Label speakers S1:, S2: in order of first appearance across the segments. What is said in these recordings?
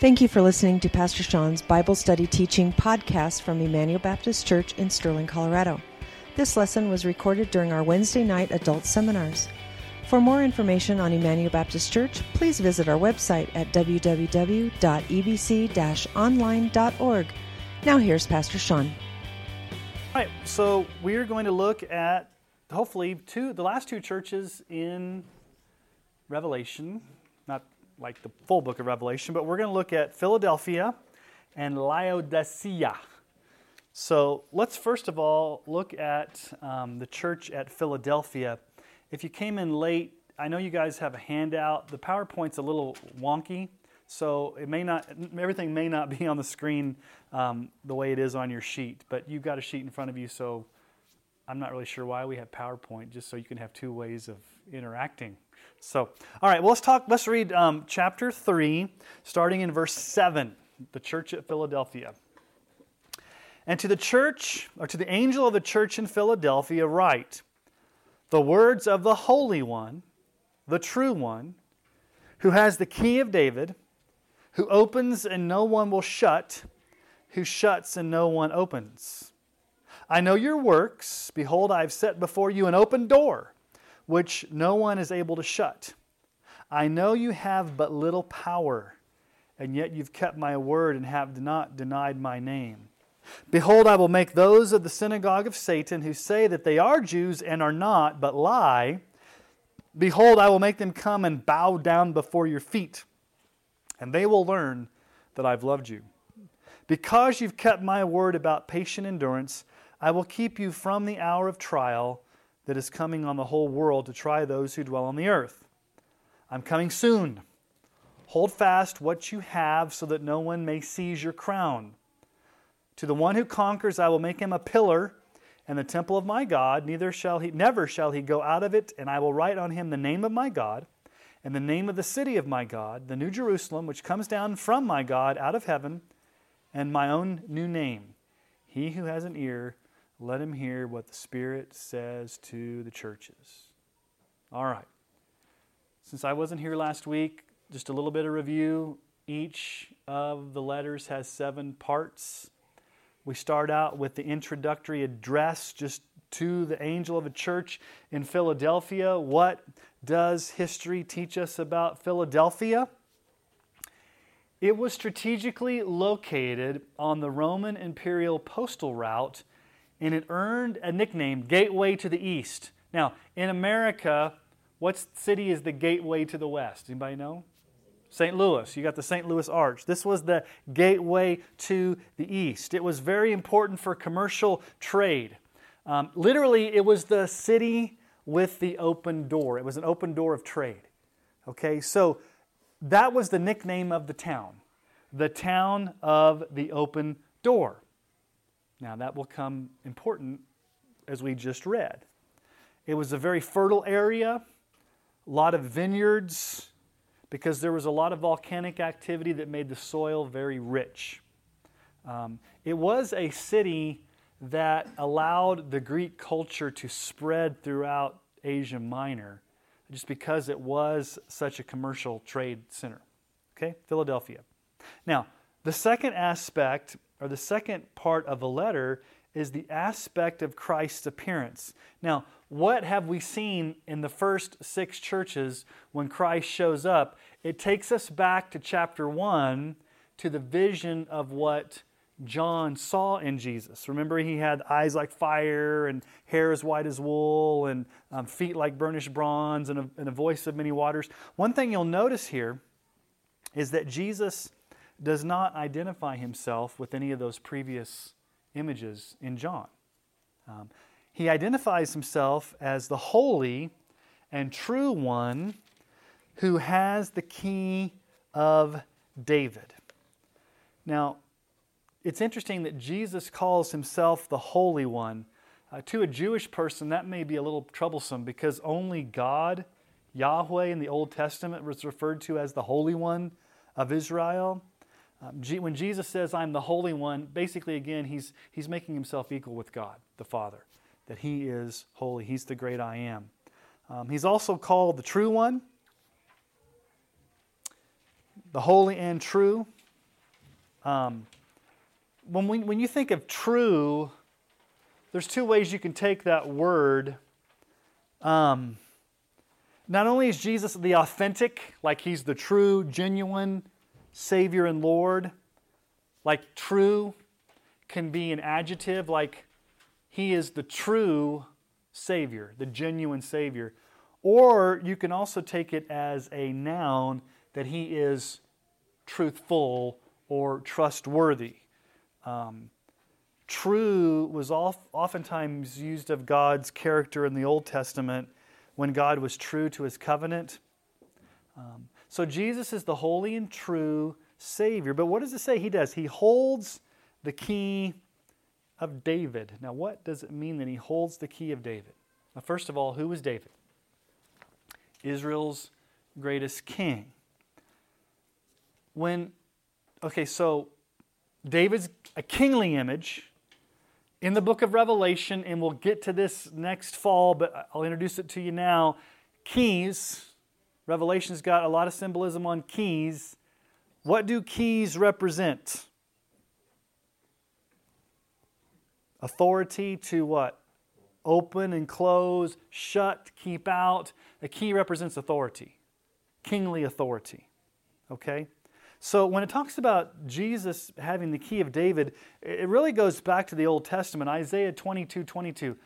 S1: Thank you for listening to Pastor Sean's Bible Study Teaching podcast from Emmanuel Baptist Church in Sterling, Colorado. This lesson was recorded during our Wednesday night adult seminars. For more information on Emmanuel Baptist Church, please visit our website at www.ebc online.org. Now, here's Pastor Sean.
S2: All right, so we're going to look at hopefully two, the last two churches in Revelation, like the full book of Revelation, but we're going to look at Philadelphia and Laodicea. So let's first of all look at um, the church at Philadelphia. If you came in late, I know you guys have a handout. The PowerPoint's a little wonky, so it may not, everything may not be on the screen um, the way it is on your sheet, but you've got a sheet in front of you, so I'm not really sure why we have PowerPoint, just so you can have two ways of interacting. So, all right, well, let's talk, let's read um, chapter 3, starting in verse 7, the church at Philadelphia. And to the church, or to the angel of the church in Philadelphia, write the words of the Holy One, the true One, who has the key of David, who opens and no one will shut, who shuts and no one opens. I know your works. Behold, I have set before you an open door, which no one is able to shut. I know you have but little power, and yet you've kept my word and have not denied my name. Behold, I will make those of the synagogue of Satan who say that they are Jews and are not, but lie. Behold, I will make them come and bow down before your feet, and they will learn that I've loved you. Because you've kept my word about patient endurance, I will keep you from the hour of trial that is coming on the whole world to try those who dwell on the earth. I'm coming soon. Hold fast what you have so that no one may seize your crown. To the one who conquers, I will make him a pillar in the temple of my God. Neither shall he, never shall he go out of it, and I will write on him the name of my God and the name of the city of my God, the New Jerusalem, which comes down from my God out of heaven, and my own new name. He who has an ear, let him hear what the Spirit says to the churches. All right. Since I wasn't here last week, just a little bit of review. Each of the letters has seven parts. We start out with the introductory address just to the angel of a church in Philadelphia. What does history teach us about Philadelphia? It was strategically located on the Roman imperial postal route and it earned a nickname, Gateway to the East. Now, in America, what city is the gateway to the West? Anybody know? St. Louis. You got the St. Louis Arch. This was the gateway to the East. It was very important for commercial trade. Um, literally, it was the city with the open door. It was an open door of trade. Okay, so that was the nickname of the town, the town of the open door. Now, that will come important as we just read. It was a very fertile area, a lot of vineyards, because there was a lot of volcanic activity that made the soil very rich. Um, it was a city that allowed the Greek culture to spread throughout Asia Minor just because it was such a commercial trade center. Okay, Philadelphia. Now, the second aspect or the second part of the letter is the aspect of Christ's appearance. Now, what have we seen in the first six churches when Christ shows up? It takes us back to chapter 1 to the vision of what John saw in Jesus. Remember, he had eyes like fire and hair as white as wool and um, feet like burnished bronze and a, and a voice of many waters. One thing you'll notice here is that Jesus does not identify himself with any of those previous images in John. Um, he identifies himself as the holy and true one who has the key of David. Now, it's interesting that Jesus calls himself the Holy One. Uh, to a Jewish person, that may be a little troublesome because only God, Yahweh in the Old Testament, was referred to as the Holy One of Israel. Um, when Jesus says, I'm the Holy One, basically, again, he's, he's making himself equal with God, the Father, that he is holy. He's the great I am. Um, he's also called the True One, the Holy and True. Um, when, we, when you think of true, there's two ways you can take that word. Um, not only is Jesus the authentic, like he's the true, genuine Savior and Lord, like true can be an adjective, like he is the true Savior, the genuine Savior. Or you can also take it as a noun that he is truthful or trustworthy. Um, true was oftentimes used of God's character in the Old Testament when God was true to his covenant. Um, so Jesus is the holy and true Savior. But what does it say he does? He holds the key of David. Now, what does it mean that he holds the key of David? Now, first of all, who was David? Israel's greatest king. When, okay, so David's a kingly image in the book of Revelation, and we'll get to this next fall, but I'll introduce it to you now. Keys, Revelation's got a lot of symbolism on keys. What do keys represent? Authority to what? Open and close, shut, keep out. A key represents authority, kingly authority. Okay? So when it talks about Jesus having the key of David, it really goes back to the Old Testament, Isaiah 22 22.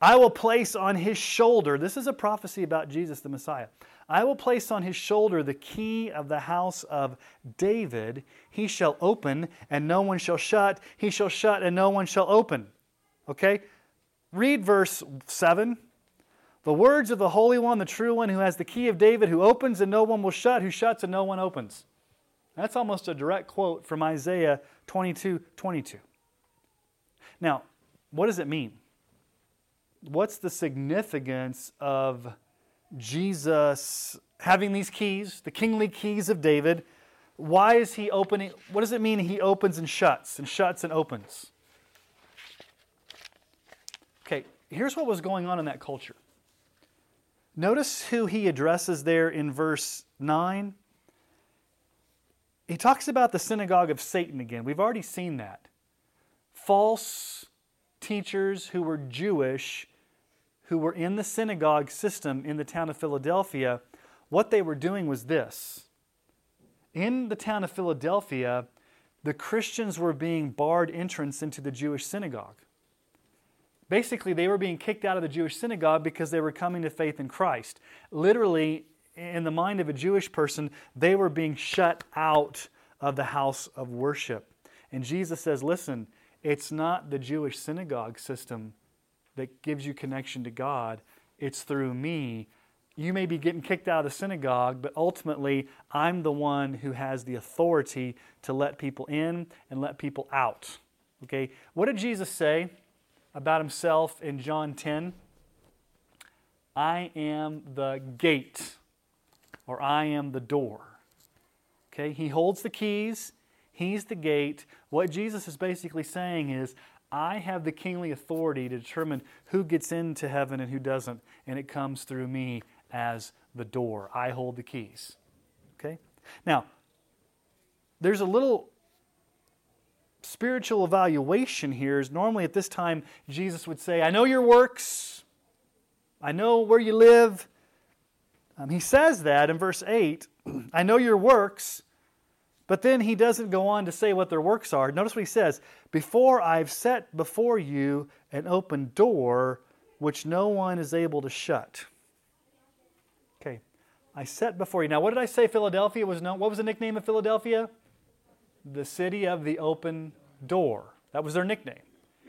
S2: I will place on his shoulder, this is a prophecy about Jesus the Messiah. I will place on his shoulder the key of the house of David. He shall open, and no one shall shut. He shall shut, and no one shall open. Okay? Read verse 7. The words of the Holy One, the true one, who has the key of David, who opens and no one will shut, who shuts and no one opens. That's almost a direct quote from Isaiah 22 22. Now, what does it mean? What's the significance of Jesus having these keys, the kingly keys of David? Why is he opening? What does it mean he opens and shuts and shuts and opens? Okay, here's what was going on in that culture. Notice who he addresses there in verse 9. He talks about the synagogue of Satan again. We've already seen that. False teachers who were Jewish, who were in the synagogue system in the town of Philadelphia, what they were doing was this. In the town of Philadelphia, the Christians were being barred entrance into the Jewish synagogue. Basically, they were being kicked out of the Jewish synagogue because they were coming to faith in Christ. Literally, in the mind of a Jewish person, they were being shut out of the house of worship. And Jesus says, listen, it's not the Jewish synagogue system that gives you connection to God, it's through me. You may be getting kicked out of the synagogue, but ultimately, I'm the one who has the authority to let people in and let people out. Okay? What did Jesus say about himself in John 10? I am the gate or I am the door. Okay, he holds the keys, he's the gate. What Jesus is basically saying is, I have the kingly authority to determine who gets into heaven and who doesn't, and it comes through me as the door. I hold the keys. Okay? Now, there's a little spiritual evaluation here. Is normally at this time, Jesus would say, I know your works, I know where you live, um, he says that in verse 8 I know your works, but then he doesn't go on to say what their works are. Notice what he says Before I've set before you an open door which no one is able to shut. Okay, I set before you. Now, what did I say Philadelphia was known? What was the nickname of Philadelphia? The city of the open door. That was their nickname.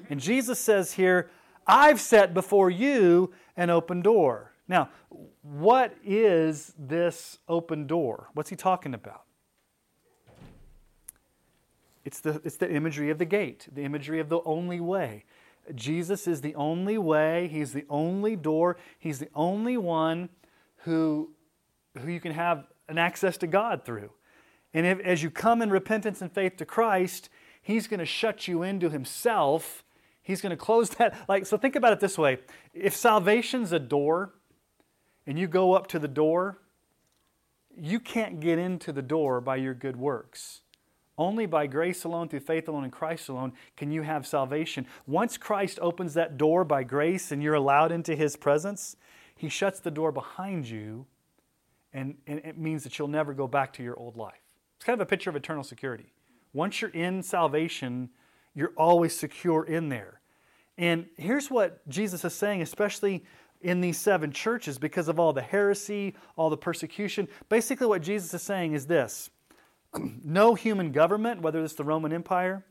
S2: And Jesus says here, I've set before you an open door. Now, what is this open door? What's he talking about? It's the, it's the imagery of the gate, the imagery of the only way. Jesus is the only way, He's the only door, He's the only one who, who you can have an access to God through. And if, as you come in repentance and faith to Christ, He's going to shut you into Himself. He's going to close that. Like, so think about it this way if salvation's a door, and you go up to the door, you can't get into the door by your good works. Only by grace alone, through faith alone, in Christ alone, can you have salvation. Once Christ opens that door by grace and you're allowed into his presence, he shuts the door behind you, and, and it means that you'll never go back to your old life. It's kind of a picture of eternal security. Once you're in salvation, you're always secure in there. And here's what Jesus is saying, especially in these seven churches, because of all the heresy, all the persecution. Basically, what Jesus is saying is this no human government, whether it's the Roman Empire,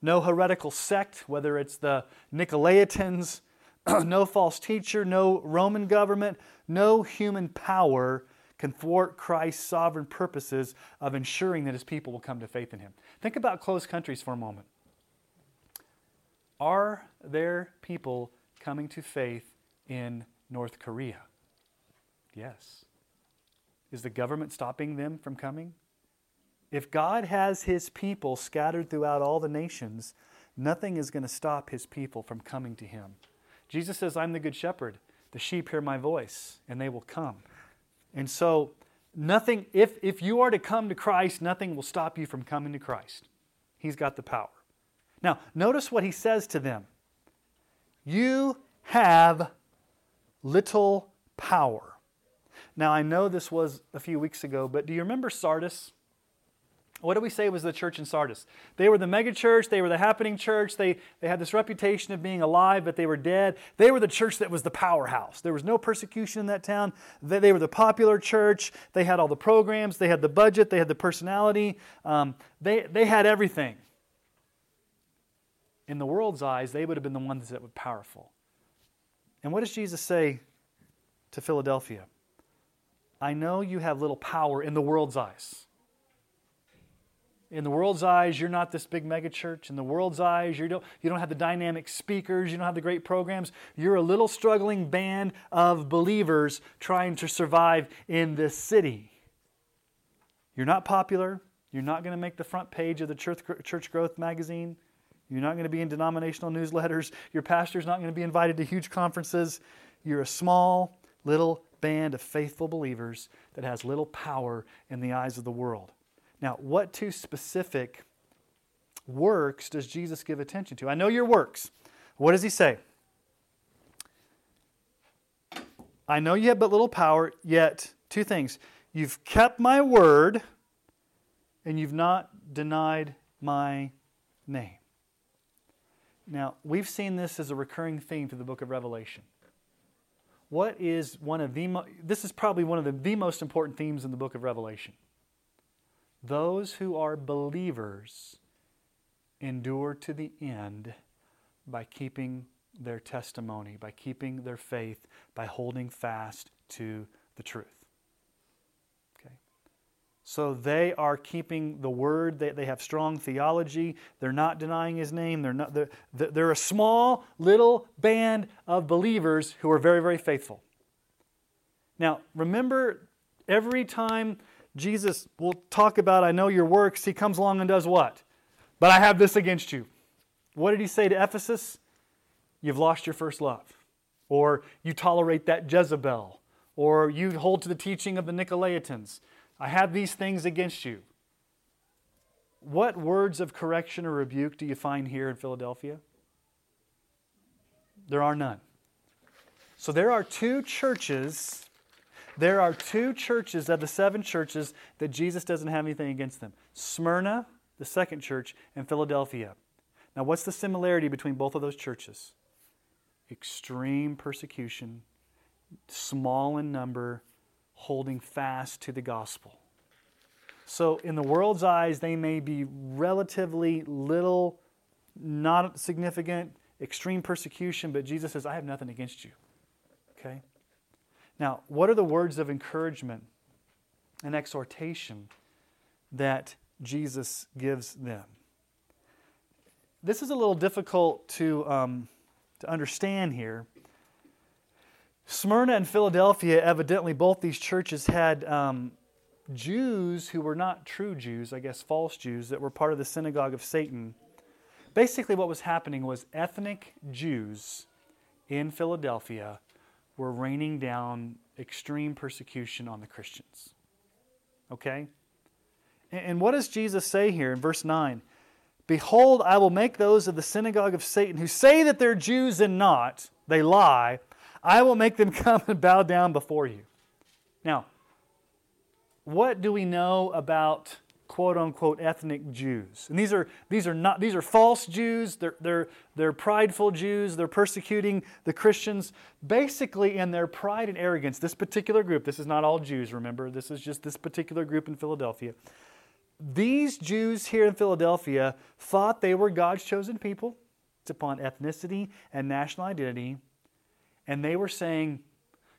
S2: no heretical sect, whether it's the Nicolaitans, no false teacher, no Roman government, no human power can thwart Christ's sovereign purposes of ensuring that his people will come to faith in him. Think about closed countries for a moment. Are there people coming to faith in North Korea? Yes. Is the government stopping them from coming? If God has his people scattered throughout all the nations, nothing is going to stop his people from coming to him. Jesus says, I'm the good shepherd. The sheep hear my voice, and they will come. And so, nothing, if, if you are to come to Christ, nothing will stop you from coming to Christ. He's got the power. Now, notice what he says to them You have little power. Now, I know this was a few weeks ago, but do you remember Sardis? What do we say was the church in Sardis? They were the mega church, they were the happening church, they, they had this reputation of being alive, but they were dead. They were the church that was the powerhouse. There was no persecution in that town. They, they were the popular church. They had all the programs, they had the budget, they had the personality, um, they, they had everything. In the world's eyes, they would have been the ones that were powerful. And what does Jesus say to Philadelphia? I know you have little power in the world's eyes. In the world's eyes, you're not this big megachurch. In the world's eyes, you don't, you don't have the dynamic speakers, you don't have the great programs. You're a little struggling band of believers trying to survive in this city. You're not popular. You're not going to make the front page of the Church, church Growth magazine. You're not going to be in denominational newsletters. Your pastor's not going to be invited to huge conferences. You're a small, little band of faithful believers that has little power in the eyes of the world. Now, what two specific works does Jesus give attention to? I know your works. What does he say? I know you have but little power, yet, two things. You've kept my word, and you've not denied my name. Now, we've seen this as a recurring theme through the book of Revelation. What is one of the, mo- this is probably one of the, the most important themes in the book of Revelation. Those who are believers endure to the end by keeping their testimony, by keeping their faith, by holding fast to the truth. Okay? So they are keeping the word, they, they have strong theology, they're not denying his name, they're, not, they're, they're a small little band of believers who are very, very faithful. Now, remember, every time Jesus will talk about, I know your works. He comes along and does what? But I have this against you. What did he say to Ephesus? You've lost your first love. Or you tolerate that Jezebel. Or you hold to the teaching of the Nicolaitans. I have these things against you. What words of correction or rebuke do you find here in Philadelphia? There are none. So there are two churches there are two churches of the seven churches that Jesus doesn't have anything against them Smyrna, the second church, and Philadelphia. Now, what's the similarity between both of those churches? Extreme persecution, small in number, holding fast to the gospel. So, in the world's eyes, they may be relatively little, not significant, extreme persecution, but Jesus says, I have nothing against you. Okay? Now, what are the words of encouragement and exhortation that Jesus gives them? This is a little difficult to, um, to understand here. Smyrna and Philadelphia, evidently, both these churches had um, Jews who were not true Jews, I guess false Jews, that were part of the synagogue of Satan. Basically, what was happening was ethnic Jews in Philadelphia were raining down extreme persecution on the Christians. Okay? And what does Jesus say here in verse 9? Behold, I will make those of the synagogue of Satan who say that they're Jews and not, they lie, I will make them come and bow down before you. Now, what do we know about quote unquote ethnic Jews? And these are these are not these are false Jews, they're they're they're prideful Jews, they're persecuting the Christians basically in their pride and arrogance. This particular group, this is not all Jews, remember, this is just this particular group in Philadelphia these Jews here in Philadelphia thought they were God's chosen people. It's upon ethnicity and national identity. And they were saying,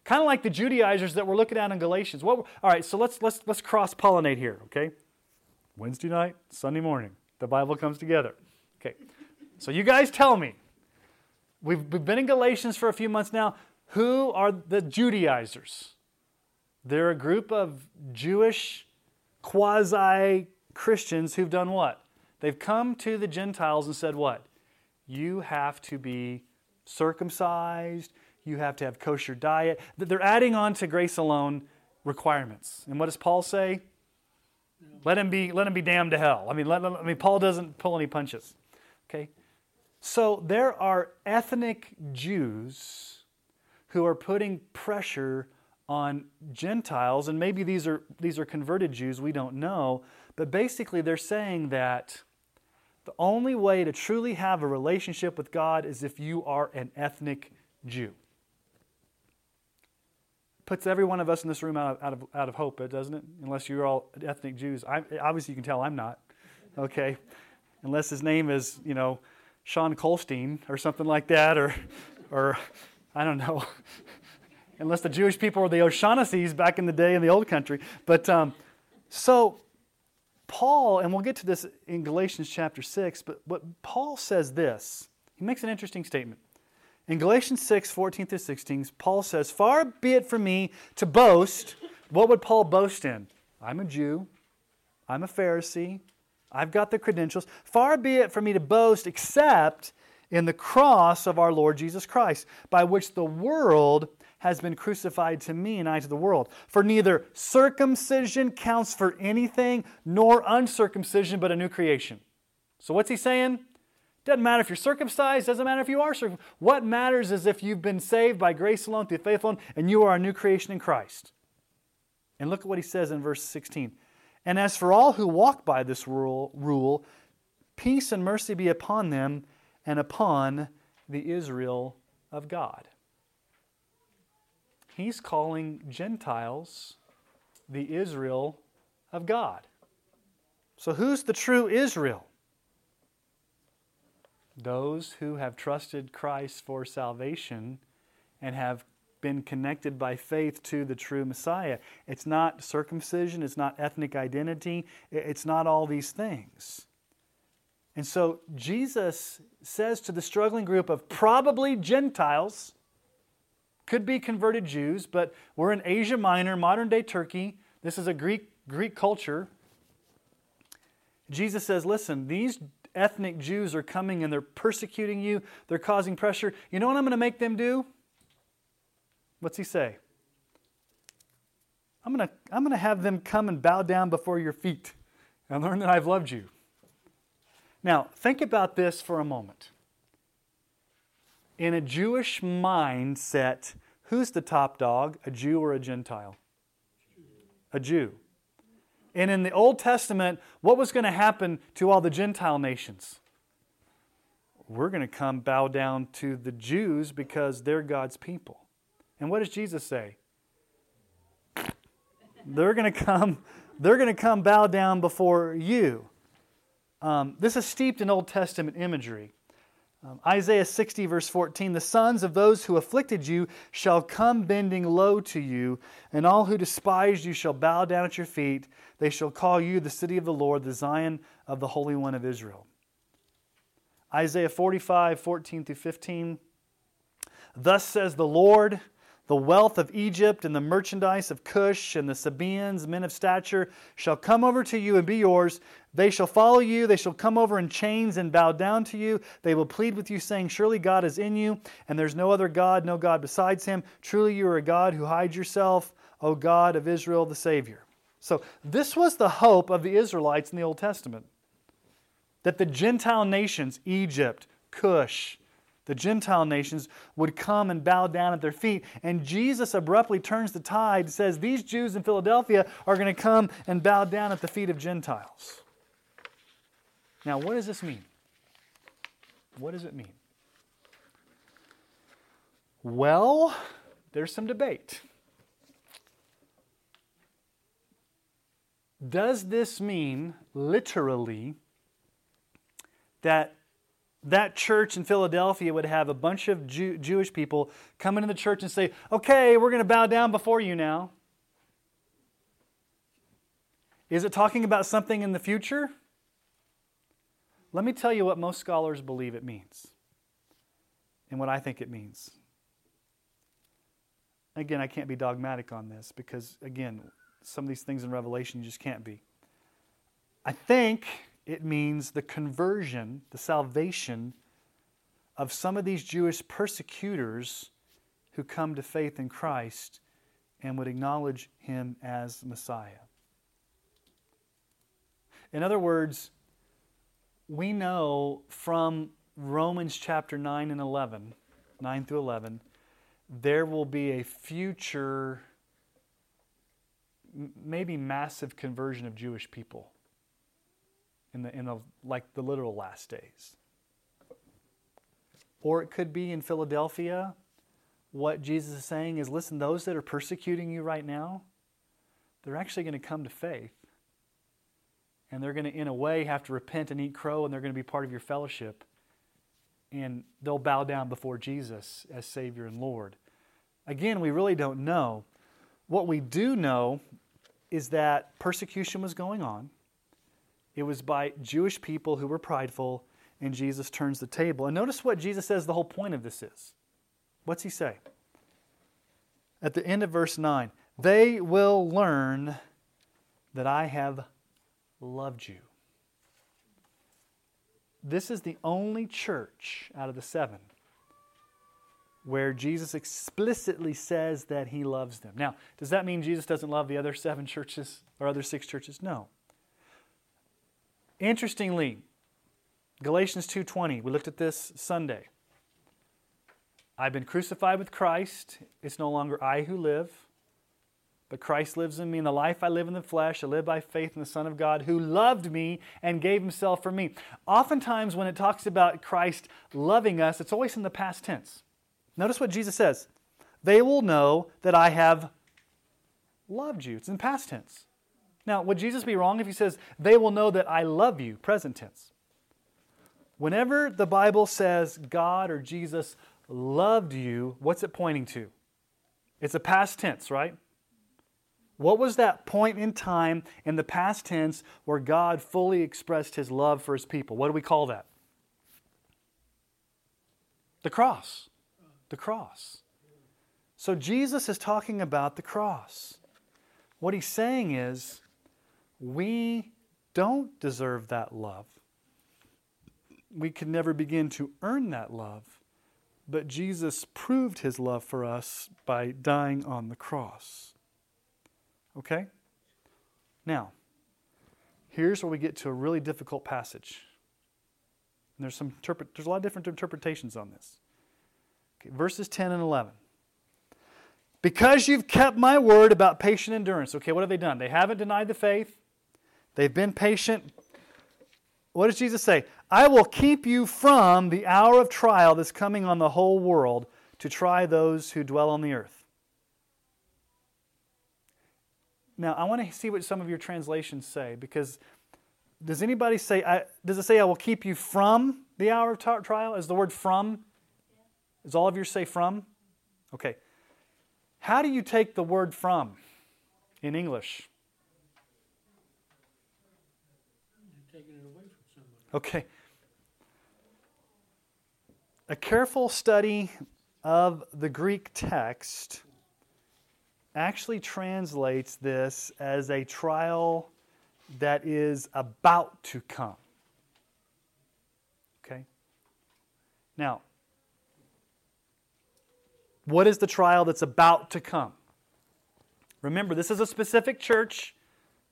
S2: kind of like the Judaizers that we're looking at in Galatians. What, all right, so let's, let's, let's cross pollinate here, okay? Wednesday night, Sunday morning, the Bible comes together. Okay, so you guys tell me. We've, we've been in Galatians for a few months now. Who are the Judaizers? They're a group of Jewish quasi Christians who've done what? They've come to the Gentiles and said, What? You have to be circumcised, you have to have kosher diet. They're adding on to grace alone requirements. And what does Paul say? Let him be, let him be damned to hell. I mean, let, I mean, Paul doesn't pull any punches. Okay? So there are ethnic Jews who are putting pressure on Gentiles, and maybe these are, these are converted Jews, we don't know, but basically they're saying that the only way to truly have a relationship with God is if you are an ethnic Jew. Puts every one of us in this room out of, out of, out of hope, doesn't it? Unless you're all ethnic Jews. I, obviously, you can tell I'm not, okay? Unless his name is, you know, Sean Colstein or something like that, or, or I don't know unless the Jewish people were the O'Shaughnessy's back in the day in the old country. But um, so Paul, and we'll get to this in Galatians chapter 6, but, but Paul says this. He makes an interesting statement. In Galatians 6, 14 through 16, Paul says, Far be it from me to boast. What would Paul boast in? I'm a Jew. I'm a Pharisee. I've got the credentials. Far be it from me to boast except in the cross of our Lord Jesus Christ, by which the world has been crucified to me and I to the world. For neither circumcision counts for anything, nor uncircumcision, but a new creation. So what's he saying? Doesn't matter if you're circumcised, doesn't matter if you are circumcised. What matters is if you've been saved by grace alone, through faith alone, and you are a new creation in Christ. And look at what he says in verse 16. And as for all who walk by this rule, rule peace and mercy be upon them and upon the Israel of God. He's calling Gentiles the Israel of God. So, who's the true Israel? Those who have trusted Christ for salvation and have been connected by faith to the true Messiah. It's not circumcision, it's not ethnic identity, it's not all these things. And so Jesus says to the struggling group of probably Gentiles, could be converted Jews, but we're in Asia Minor, modern day Turkey. This is a Greek, Greek culture. Jesus says, Listen, these ethnic Jews are coming and they're persecuting you, they're causing pressure. You know what I'm going to make them do? What's he say? I'm going to, I'm going to have them come and bow down before your feet and learn that I've loved you. Now, think about this for a moment in a Jewish mindset, who's the top dog, a Jew or a Gentile? A Jew. And in the Old Testament, what was going to happen to all the Gentile nations? We're going to come bow down to the Jews because they're God's people. And what does Jesus say? They're going to come, they're going to come bow down before you. Um, this is steeped in Old Testament imagery. Um, Isaiah 60, verse 14 The sons of those who afflicted you shall come bending low to you, and all who despised you shall bow down at your feet. They shall call you the city of the Lord, the Zion of the Holy One of Israel. Isaiah 45, 14 through 15. Thus says the Lord the wealth of Egypt and the merchandise of Cush and the Sabaeans, men of stature, shall come over to you and be yours. They shall follow you. They shall come over in chains and bow down to you. They will plead with you, saying, Surely God is in you, and there's no other God, no God besides him. Truly you are a God who hides yourself, O God of Israel, the Savior. So, this was the hope of the Israelites in the Old Testament that the Gentile nations, Egypt, Cush, the Gentile nations would come and bow down at their feet. And Jesus abruptly turns the tide and says, These Jews in Philadelphia are going to come and bow down at the feet of Gentiles. Now, what does this mean? What does it mean? Well, there's some debate. Does this mean literally that that church in Philadelphia would have a bunch of Jew- Jewish people come into the church and say, Okay, we're going to bow down before you now. Is it talking about something in the future? Let me tell you what most scholars believe it means and what I think it means. Again, I can't be dogmatic on this because, again, some of these things in Revelation you just can't be. I think it means the conversion, the salvation of some of these Jewish persecutors who come to faith in Christ and would acknowledge him as Messiah. In other words, we know from Romans chapter 9 and 11, 9 through 11, there will be a future, maybe massive conversion of Jewish people in the, in the like the literal last days. Or it could be in Philadelphia. What Jesus is saying is listen, those that are persecuting you right now, they're actually going to come to faith. And they're going to, in a way, have to repent and eat crow, and they're going to be part of your fellowship. And they'll bow down before Jesus as Savior and Lord. Again, we really don't know. What we do know is that persecution was going on. It was by Jewish people who were prideful, and Jesus turns the table. And notice what Jesus says the whole point of this is. What's he say? At the end of verse 9, they will learn that I have loved you. This is the only church out of the seven where Jesus explicitly says that he loves them. Now, does that mean Jesus doesn't love the other seven churches or other six churches? No. Interestingly, Galatians 2:20, we looked at this Sunday. I've been crucified with Christ. It's no longer I who live, but Christ lives in me. In the life I live in the flesh, I live by faith in the Son of God who loved me and gave himself for me. Oftentimes, when it talks about Christ loving us, it's always in the past tense. Notice what Jesus says They will know that I have loved you. It's in past tense. Now, would Jesus be wrong if he says, They will know that I love you, present tense? Whenever the Bible says God or Jesus loved you, what's it pointing to? It's a past tense, right? What was that point in time in the past tense where God fully expressed his love for his people? What do we call that? The cross. The cross. So Jesus is talking about the cross. What he's saying is we don't deserve that love. We could never begin to earn that love. But Jesus proved his love for us by dying on the cross. Okay? Now, here's where we get to a really difficult passage. And there's some there's a lot of different interpretations on this. Okay, verses 10 and 11. Because you've kept my word about patient endurance. Okay, what have they done? They haven't denied the faith. They've been patient. What does Jesus say? I will keep you from the hour of trial that's coming on the whole world to try those who dwell on the earth. Now, I want to see what some of your translations say because does anybody say, I, does it say, I will keep you from the hour of t- trial? Is the word from? Does all of yours say from? Okay. How do you take the word from in English? Okay. A careful study of the Greek text actually translates this as a trial that is about to come. Okay? Now, what is the trial that's about to come? Remember, this is a specific church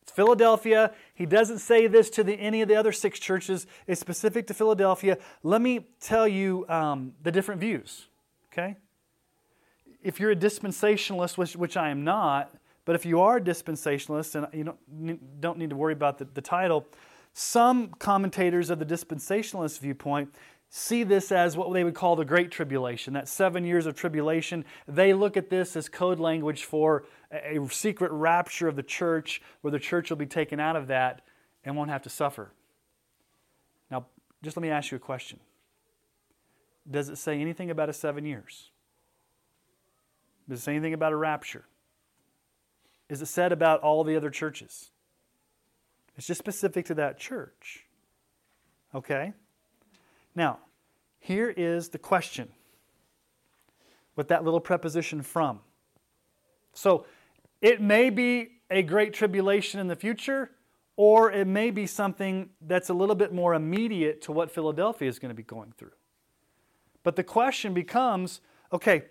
S2: It's Philadelphia. He doesn't say this to the, any of the other six churches. It's specific to Philadelphia. Let me tell you um, the different views, okay? If you're a dispensationalist, which, which I am not, but if you are a dispensationalist, and you don't, don't need to worry about the, the title, some commentators of the dispensationalist viewpoint see this as what they would call the Great Tribulation, that seven years of tribulation. They look at this as code language for a secret rapture of the church where the church will be taken out of that and won't have to suffer. Now, just let me ask you a question Does it say anything about a seven years? Does it say anything about a rapture? Is it said about all the other churches? It's just specific to that church. Okay? Now, here is the question with that little preposition from. So, it may be a great tribulation in the future, or it may be something that's a little bit more immediate to what Philadelphia is going to be going through. But the question becomes okay,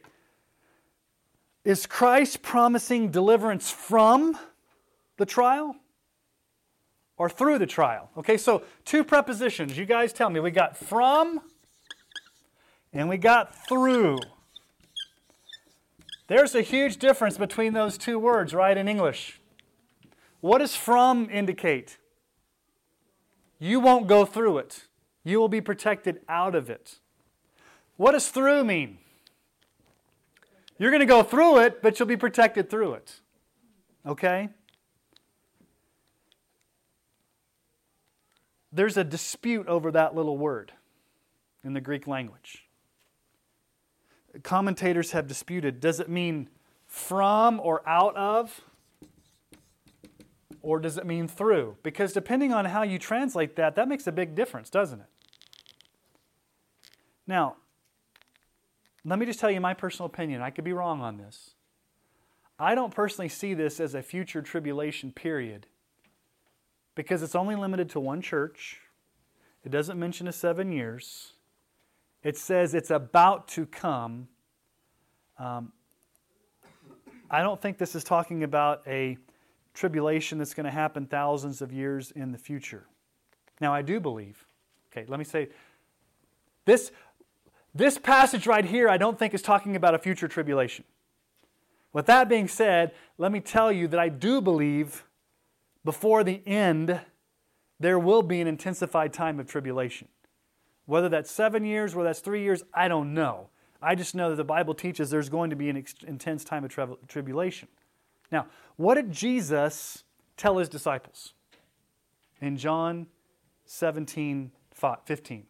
S2: is Christ promising deliverance from the trial or through the trial. Okay, so two prepositions. You guys tell me. We got from and we got through. There's a huge difference between those two words, right, in English. What does from indicate? You won't go through it, you will be protected out of it. What does through mean? You're going to go through it, but you'll be protected through it. Okay? there's a dispute over that little word in the Greek language. Commentators have disputed does it mean from or out of? Or does it mean through? Because depending on how you translate that, that makes a big difference, doesn't it? Now, let me just tell you my personal opinion. I could be wrong on this. I don't personally see this as a future tribulation period because it's only limited to one church. It doesn't mention a seven years. It says it's about to come. Um, I don't think this is talking about a tribulation that's going to happen thousands of years in the future. Now, I do believe, okay, let me say this, this passage right here, I don't think is talking about a future tribulation. With that being said, let me tell you that I do believe before the end, there will be an intensified time of tribulation. Whether that's seven years, whether that's three years, I don't know. I just know that the Bible teaches there's going to be an intense time of tri- tribulation. Now, what did Jesus tell his disciples in John 17 15?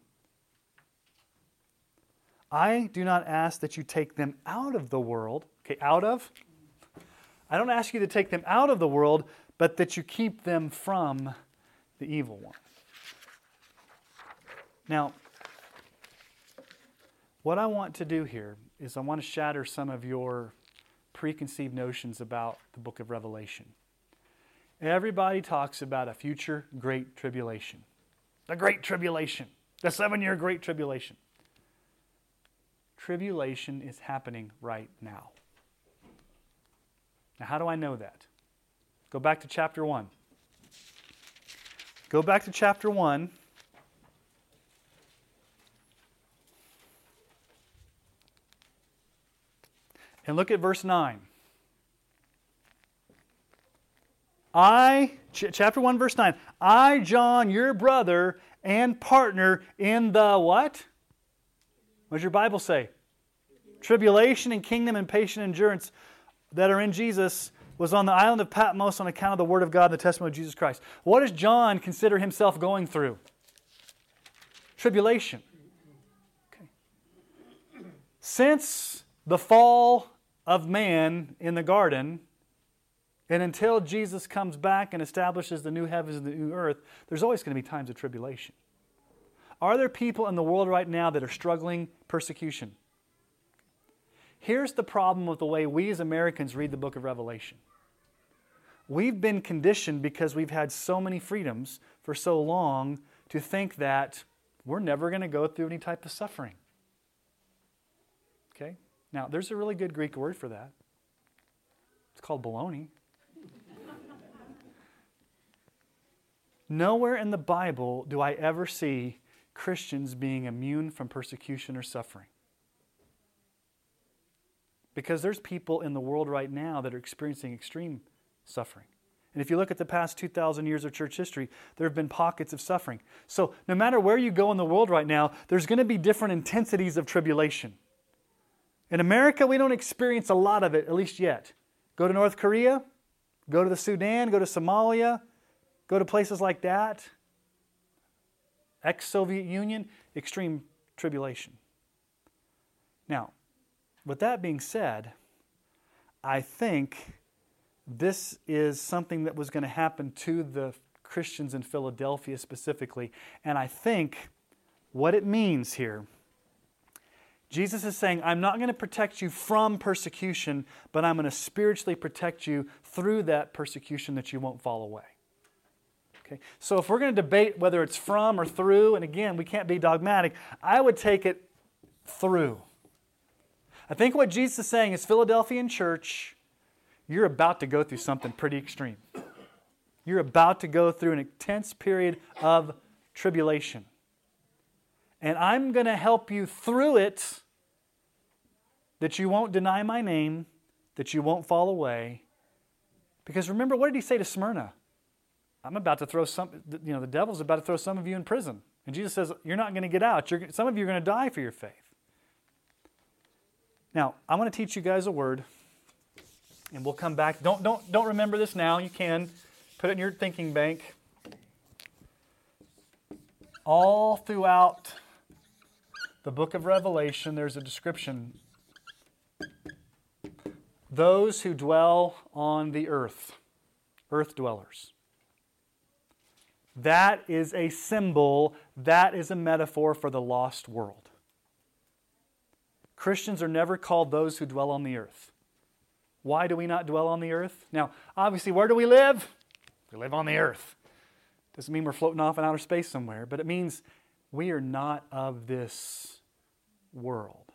S2: I do not ask that you take them out of the world. Okay, out of? I don't ask you to take them out of the world, but that you keep them from the evil one. Now, what I want to do here is I want to shatter some of your preconceived notions about the book of Revelation. Everybody talks about a future great tribulation. The great tribulation. The seven year great tribulation. Tribulation is happening right now. Now, how do I know that? Go back to chapter 1. Go back to chapter 1. And look at verse 9. I, ch- chapter 1, verse 9. I, John, your brother and partner in the what? What does your Bible say? Tribulation and kingdom and patient endurance that are in Jesus was on the island of Patmos on account of the Word of God and the testimony of Jesus Christ. What does John consider himself going through? Tribulation. Okay. Since the fall of man in the garden, and until Jesus comes back and establishes the new heavens and the new earth, there's always going to be times of tribulation. Are there people in the world right now that are struggling persecution? Here's the problem with the way we as Americans read the book of Revelation. We've been conditioned because we've had so many freedoms for so long to think that we're never going to go through any type of suffering. Now, there's a really good Greek word for that. It's called baloney. Nowhere in the Bible do I ever see Christians being immune from persecution or suffering. Because there's people in the world right now that are experiencing extreme suffering. And if you look at the past 2,000 years of church history, there have been pockets of suffering. So no matter where you go in the world right now, there's going to be different intensities of tribulation. In America, we don't experience a lot of it, at least yet. Go to North Korea, go to the Sudan, go to Somalia, go to places like that. Ex Soviet Union, extreme tribulation. Now, with that being said, I think this is something that was going to happen to the Christians in Philadelphia specifically. And I think what it means here Jesus is saying, I'm not going to protect you from persecution, but I'm going to spiritually protect you through that persecution that you won't fall away. Okay? So if we're going to debate whether it's from or through, and again, we can't be dogmatic, I would take it through. I think what Jesus is saying is Philadelphian church, you're about to go through something pretty extreme. You're about to go through an intense period of tribulation. And I'm going to help you through it that you won't deny my name, that you won't fall away. Because remember, what did he say to Smyrna? I'm about to throw some, you know, the devil's about to throw some of you in prison. And Jesus says, You're not going to get out. You're, some of you are going to die for your faith. Now, I want to teach you guys a word and we'll come back. Don't, don't, don't remember this now. You can put it in your thinking bank. All throughout the book of Revelation, there's a description. Those who dwell on the earth, earth dwellers. That is a symbol, that is a metaphor for the lost world. Christians are never called those who dwell on the earth. Why do we not dwell on the earth? Now, obviously, where do we live? We live on the earth. Doesn't mean we're floating off in outer space somewhere, but it means we are not of this world.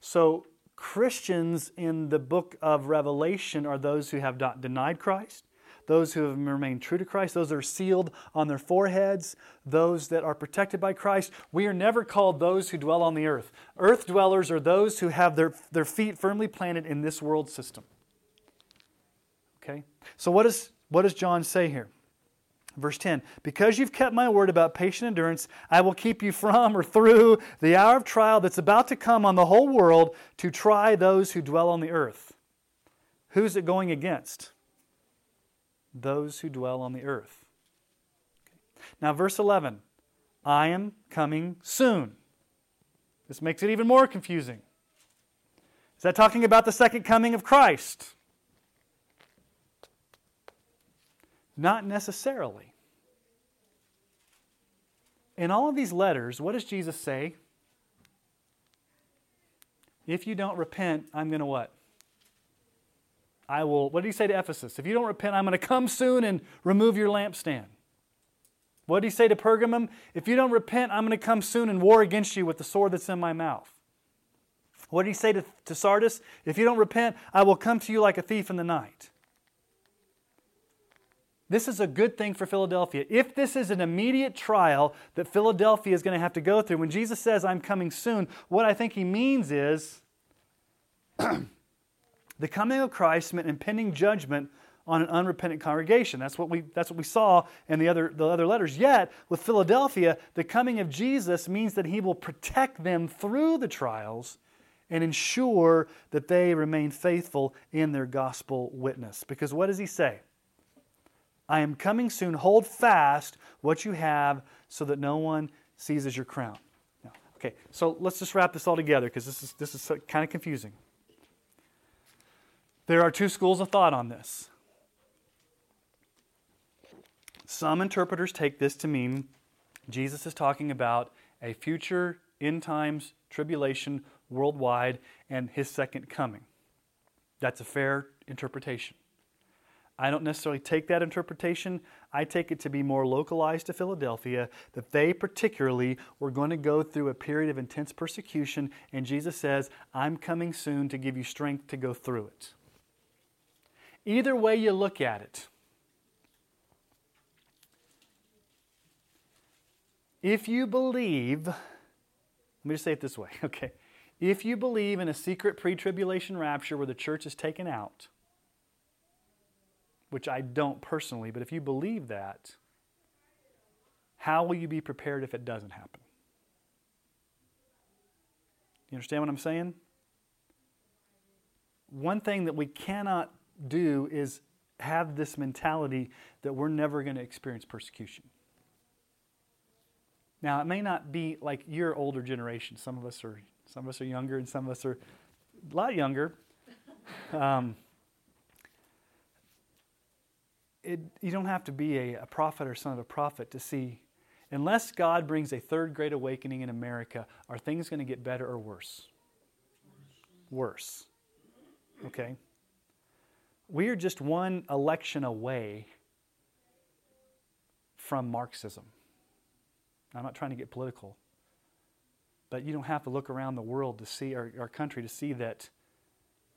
S2: So, Christians in the book of Revelation are those who have not denied Christ, those who have remained true to Christ, those that are sealed on their foreheads, those that are protected by Christ. We are never called those who dwell on the earth. Earth dwellers are those who have their, their feet firmly planted in this world system. Okay? So, what, is, what does John say here? Verse 10 Because you've kept my word about patient endurance, I will keep you from or through the hour of trial that's about to come on the whole world to try those who dwell on the earth. Who's it going against? those who dwell on the earth. Now, verse 11 I am coming soon. This makes it even more confusing. Is that talking about the second coming of Christ? Not necessarily. In all of these letters, what does Jesus say? If you don't repent, I'm going to what? I will, what did he say to Ephesus? If you don't repent, I'm going to come soon and remove your lampstand. What did he say to Pergamum? If you don't repent, I'm going to come soon and war against you with the sword that's in my mouth. What did he say to, to Sardis? If you don't repent, I will come to you like a thief in the night. This is a good thing for Philadelphia. If this is an immediate trial that Philadelphia is going to have to go through, when Jesus says, I'm coming soon, what I think he means is The coming of Christ meant impending judgment on an unrepentant congregation. That's what we, that's what we saw in the other, the other letters. Yet, with Philadelphia, the coming of Jesus means that he will protect them through the trials and ensure that they remain faithful in their gospel witness. Because what does he say? I am coming soon. Hold fast what you have so that no one seizes your crown. Now, okay, so let's just wrap this all together because this is, this is kind of confusing. There are two schools of thought on this. Some interpreters take this to mean Jesus is talking about a future end times tribulation worldwide and his second coming. That's a fair interpretation. I don't necessarily take that interpretation. I take it to be more localized to Philadelphia, that they particularly were going to go through a period of intense persecution, and Jesus says, I'm coming soon to give you strength to go through it. Either way you look at it, if you believe, let me just say it this way, okay? If you believe in a secret pre tribulation rapture where the church is taken out, which I don't personally, but if you believe that, how will you be prepared if it doesn't happen? You understand what I'm saying? One thing that we cannot do is have this mentality that we're never going to experience persecution. Now, it may not be like your older generation. Some of us are some of us are younger, and some of us are a lot younger. Um, it, you don't have to be a, a prophet or son of a prophet to see, unless God brings a third great awakening in America, are things going to get better or worse? Worse. Okay? We are just one election away from Marxism. I'm not trying to get political. But you don't have to look around the world to see, our, our country, to see that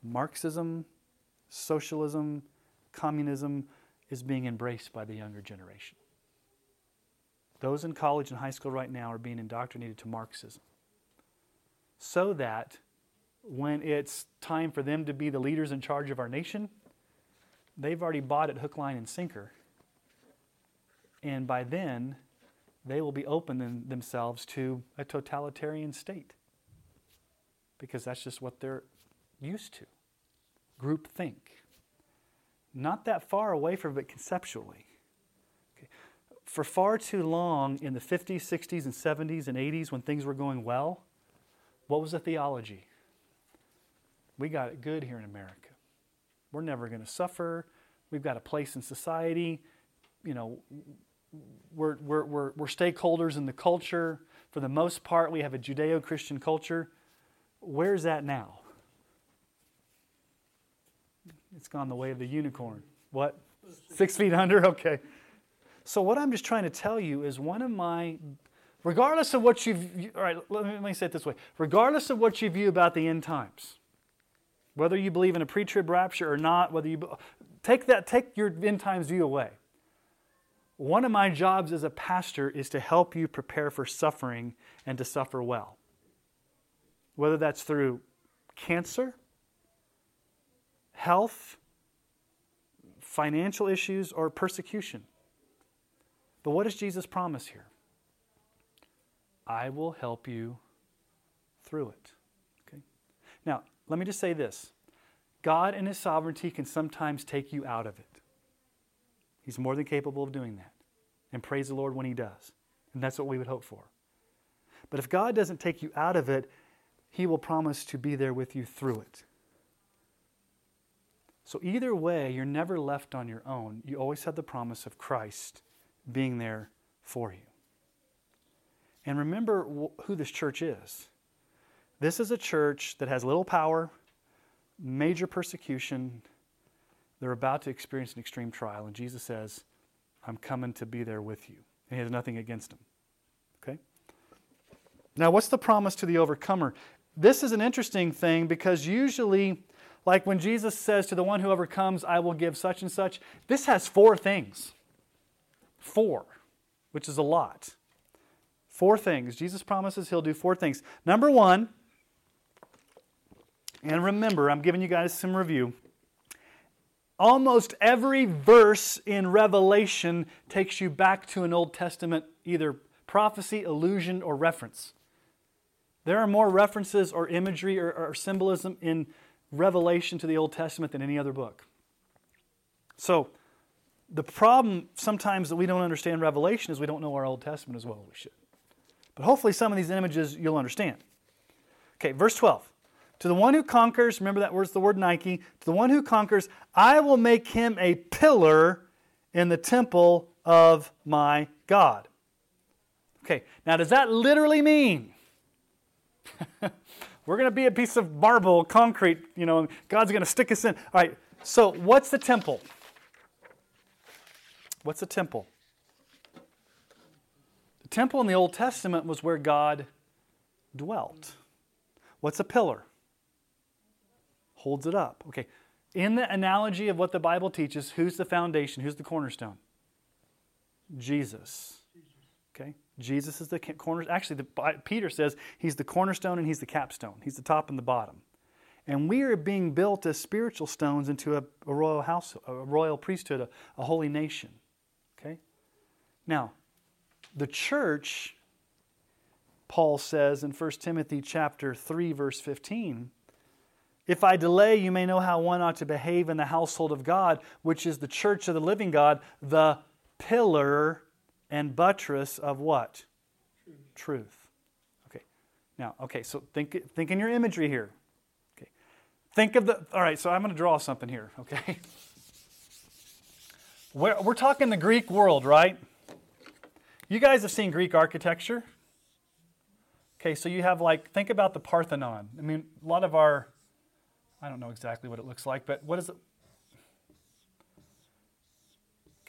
S2: Marxism, socialism, communism is being embraced by the younger generation. Those in college and high school right now are being indoctrinated to Marxism. So that when it's time for them to be the leaders in charge of our nation, they've already bought it hook, line, and sinker. And by then, they will be opening themselves to a totalitarian state because that's just what they're used to. Group think. Not that far away from it conceptually. Okay. For far too long in the 50s, 60s, and 70s and 80s when things were going well, what was the theology? We got it good here in America. We're never going to suffer. We've got a place in society. You know, we're, we're, we're, we're stakeholders in the culture. For the most part, we have a Judeo Christian culture. Where's that now? It's gone the way of the unicorn. What? Six feet under? Okay. So, what I'm just trying to tell you is one of my, regardless of what you've, all right, let me, let me say it this way regardless of what you view about the end times, whether you believe in a pre trib rapture or not, whether you, take that, take your end times view away. One of my jobs as a pastor is to help you prepare for suffering and to suffer well. Whether that's through cancer, health, financial issues, or persecution. But what does Jesus promise here? I will help you through it. Okay? Now, let me just say this God and His sovereignty can sometimes take you out of it. He's more than capable of doing that. And praise the Lord when He does. And that's what we would hope for. But if God doesn't take you out of it, He will promise to be there with you through it. So, either way, you're never left on your own. You always have the promise of Christ being there for you. And remember who this church is. This is a church that has little power, major persecution, they're about to experience an extreme trial, and Jesus says, I'm coming to be there with you. And he has nothing against them. Okay? Now, what's the promise to the overcomer? This is an interesting thing because usually, like when Jesus says to the one who overcomes, I will give such and such, this has four things. Four, which is a lot. Four things. Jesus promises he'll do four things. Number one, and remember, I'm giving you guys some review. Almost every verse in Revelation takes you back to an Old Testament either prophecy, illusion, or reference. There are more references or imagery or, or symbolism in Revelation to the Old Testament than any other book. So, the problem sometimes that we don't understand Revelation is we don't know our Old Testament as well as we should. But hopefully, some of these images you'll understand. Okay, verse 12. To the one who conquers, remember that word's the word Nike, to the one who conquers, I will make him a pillar in the temple of my God. Okay, now does that literally mean we're going to be a piece of marble, concrete, you know, God's going to stick us in? All right, so what's the temple? What's the temple? The temple in the Old Testament was where God dwelt. What's a pillar? holds it up. Okay, in the analogy of what the Bible teaches, who's the foundation? Who's the cornerstone? Jesus. Jesus is the corner. Actually, the, Peter says he's the cornerstone and he's the capstone. He's the top and the bottom. And we are being built as spiritual stones into a, a royal house, a royal priesthood, a, a holy nation. Okay? Now, the church, Paul says in 1 Timothy chapter 3, verse 15, if I delay, you may know how one ought to behave in the household of God, which is the church of the living God, the pillar and buttress of what? Truth. Truth. Okay. Now, okay, so think, think in your imagery here. Okay. Think of the, all right, so I'm going to draw something here, okay? We're, we're talking the Greek world, right? You guys have seen Greek architecture. Okay, so you have like, think about the Parthenon. I mean, a lot of our, I don't know exactly what it looks like, but what is it?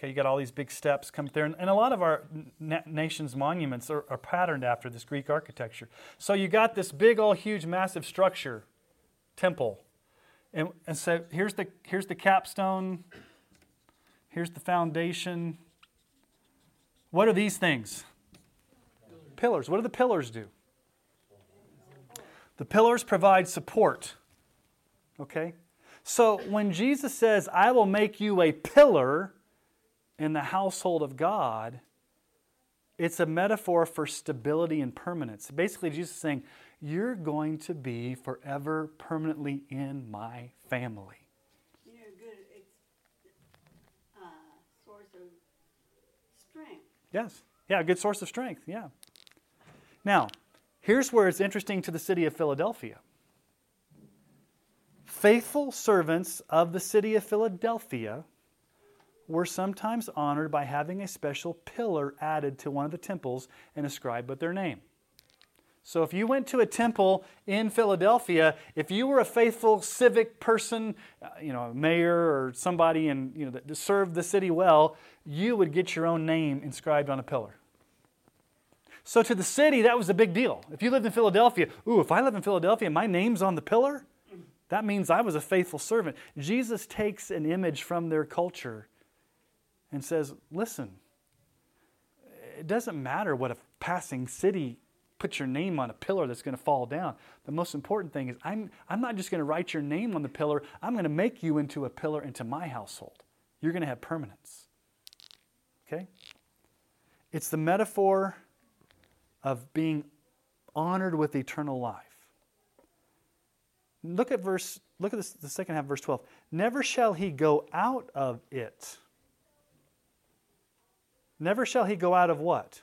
S2: Okay, you got all these big steps come there, and, and a lot of our na- nation's monuments are, are, patterned after this Greek architecture. So you got this big, old, huge, massive structure, temple, and, and so here's the here's the capstone, here's the foundation. What are these things? Pillars. pillars. What do the pillars do? The pillars provide support. Okay? So when Jesus says, I will make you a pillar, in the household of God, it's a metaphor for stability and permanence. Basically, Jesus is saying, You're going to be forever permanently in my family.
S3: You're good uh, source of strength.
S2: Yes. Yeah, a good source of strength. Yeah. Now, here's where it's interesting to the city of Philadelphia. Faithful servants of the city of Philadelphia were sometimes honored by having a special pillar added to one of the temples and ascribed with their name. So if you went to a temple in Philadelphia, if you were a faithful civic person, uh, you know, a mayor or somebody and you know that served the city well, you would get your own name inscribed on a pillar. So to the city, that was a big deal. If you lived in Philadelphia, ooh, if I live in Philadelphia, my name's on the pillar, that means I was a faithful servant. Jesus takes an image from their culture and says, listen, it doesn't matter what a passing city puts your name on a pillar that's going to fall down. The most important thing is I'm, I'm not just going to write your name on the pillar, I'm going to make you into a pillar into my household. You're going to have permanence. Okay? It's the metaphor of being honored with eternal life. Look at verse look at this, the second half verse 12. Never shall he go out of it. Never shall he go out of what?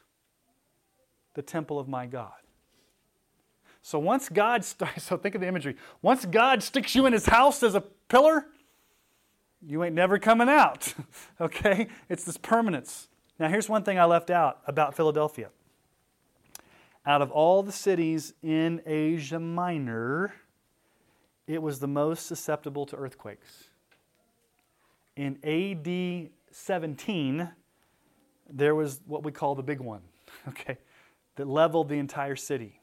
S2: The temple of my God. So once God, so think of the imagery. Once God sticks you in his house as a pillar, you ain't never coming out. okay? It's this permanence. Now, here's one thing I left out about Philadelphia. Out of all the cities in Asia Minor, it was the most susceptible to earthquakes. In AD 17, there was what we call the big one, okay, that leveled the entire city.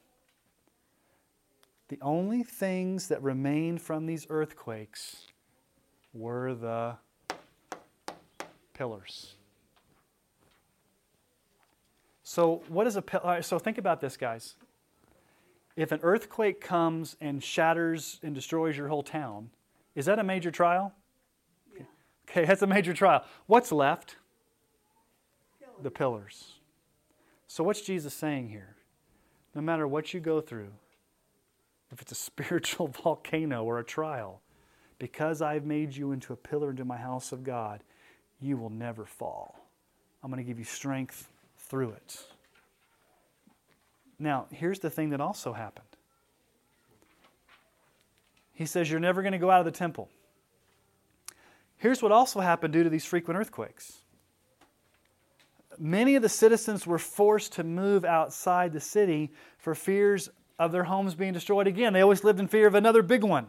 S2: The only things that remained from these earthquakes were the pillars. So, what is a pillar? So, think about this, guys. If an earthquake comes and shatters and destroys your whole town, is that a major trial?
S3: Yeah.
S2: Okay, that's a major trial. What's left? The pillars. So, what's Jesus saying here? No matter what you go through, if it's a spiritual volcano or a trial, because I've made you into a pillar into my house of God, you will never fall. I'm going to give you strength through it. Now, here's the thing that also happened. He says, You're never going to go out of the temple. Here's what also happened due to these frequent earthquakes many of the citizens were forced to move outside the city for fears of their homes being destroyed again. They always lived in fear of another big one.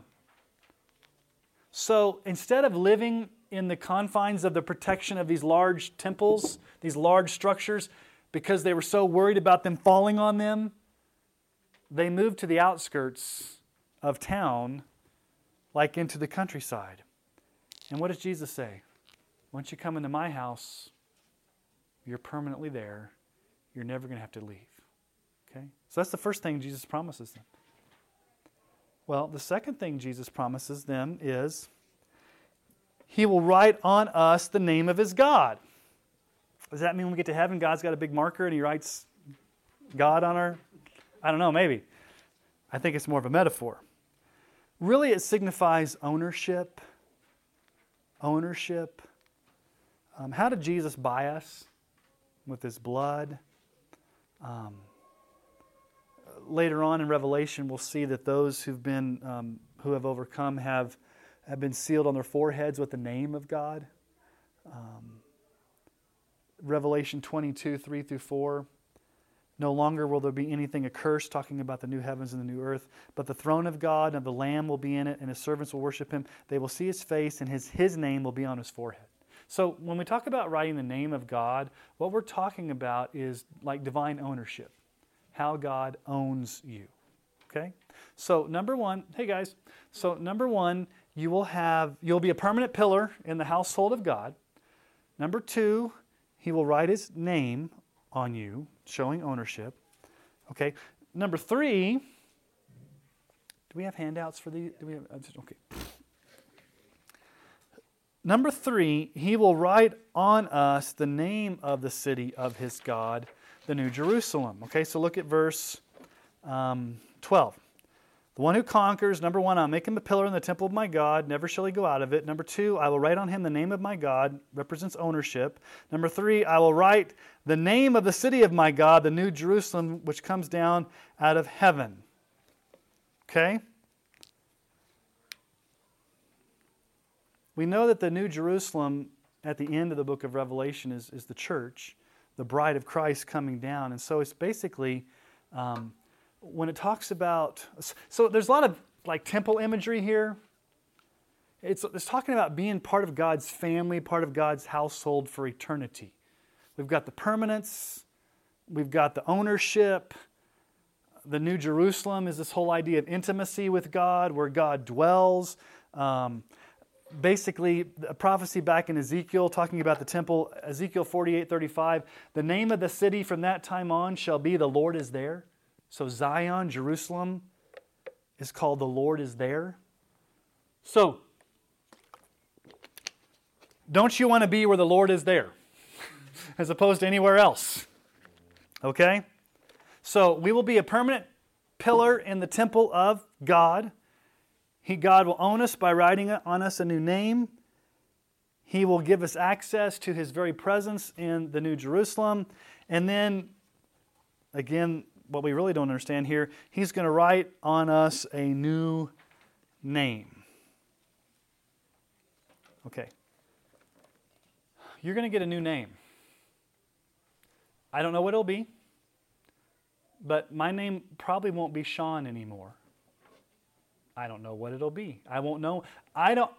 S2: So instead of living in the confines of the protection of these large temples, these large structures, because they were so worried about them falling on them, they moved to the outskirts of town, like into the countryside. And what does Jesus say? Once you come into my house, you're permanently there. you're never going to have to leave. Okay? So that's the first thing Jesus promises them. Well, the second thing Jesus promises them is he will write on us the name of his God. Does that mean when we get to heaven, God's got a big marker and he writes God on our? I don't know, maybe. I think it's more of a metaphor. Really, it signifies ownership. Ownership. Um, how did Jesus buy us? With his blood. Um, later on in Revelation, we'll see that those who've been um, who have overcome have have been sealed on their foreheads with the name of God. Um, Revelation 22, 3 through 4. No longer will there be anything accursed, talking about the new heavens and the new earth, but the throne of God and the Lamb will be in it, and his servants will worship him. They will see his face, and his, his name will be on his forehead. So when we talk about writing the name of God, what we're talking about is like divine ownership, how God owns you. Okay? So number one, hey guys, so number one, you will have you'll be a permanent pillar in the household of God. Number two, he will write his name on you, showing ownership. Okay. Number three, do we have handouts for the? Do we have? Okay. Number three, he will write on us the name of the city of his God, the New Jerusalem. Okay, so look at verse um, 12. The one who conquers, number one, I'll make him a pillar in the temple of my God, never shall he go out of it. Number two, I will write on him the name of my God, represents ownership. Number three, I will write the name of the city of my God, the new Jerusalem, which comes down out of heaven. Okay? We know that the new Jerusalem at the end of the book of Revelation is, is the church, the bride of Christ coming down. And so it's basically. Um, when it talks about, so there's a lot of like temple imagery here. It's, it's talking about being part of God's family, part of God's household for eternity. We've got the permanence, we've got the ownership. The New Jerusalem is this whole idea of intimacy with God, where God dwells. Um, basically, a prophecy back in Ezekiel talking about the temple, Ezekiel 48 35. The name of the city from that time on shall be The Lord is there. So Zion, Jerusalem, is called the Lord is there. So, don't you want to be where the Lord is there as opposed to anywhere else? Okay? So, we will be a permanent pillar in the temple of God. He, God will own us by writing on us a new name. He will give us access to His very presence in the New Jerusalem. And then, again, what we really don't understand here, he's going to write on us a new name. Okay. You're going to get a new name. I don't know what it'll be, but my name probably won't be Sean anymore. I don't know what it'll be. I won't know. I don't.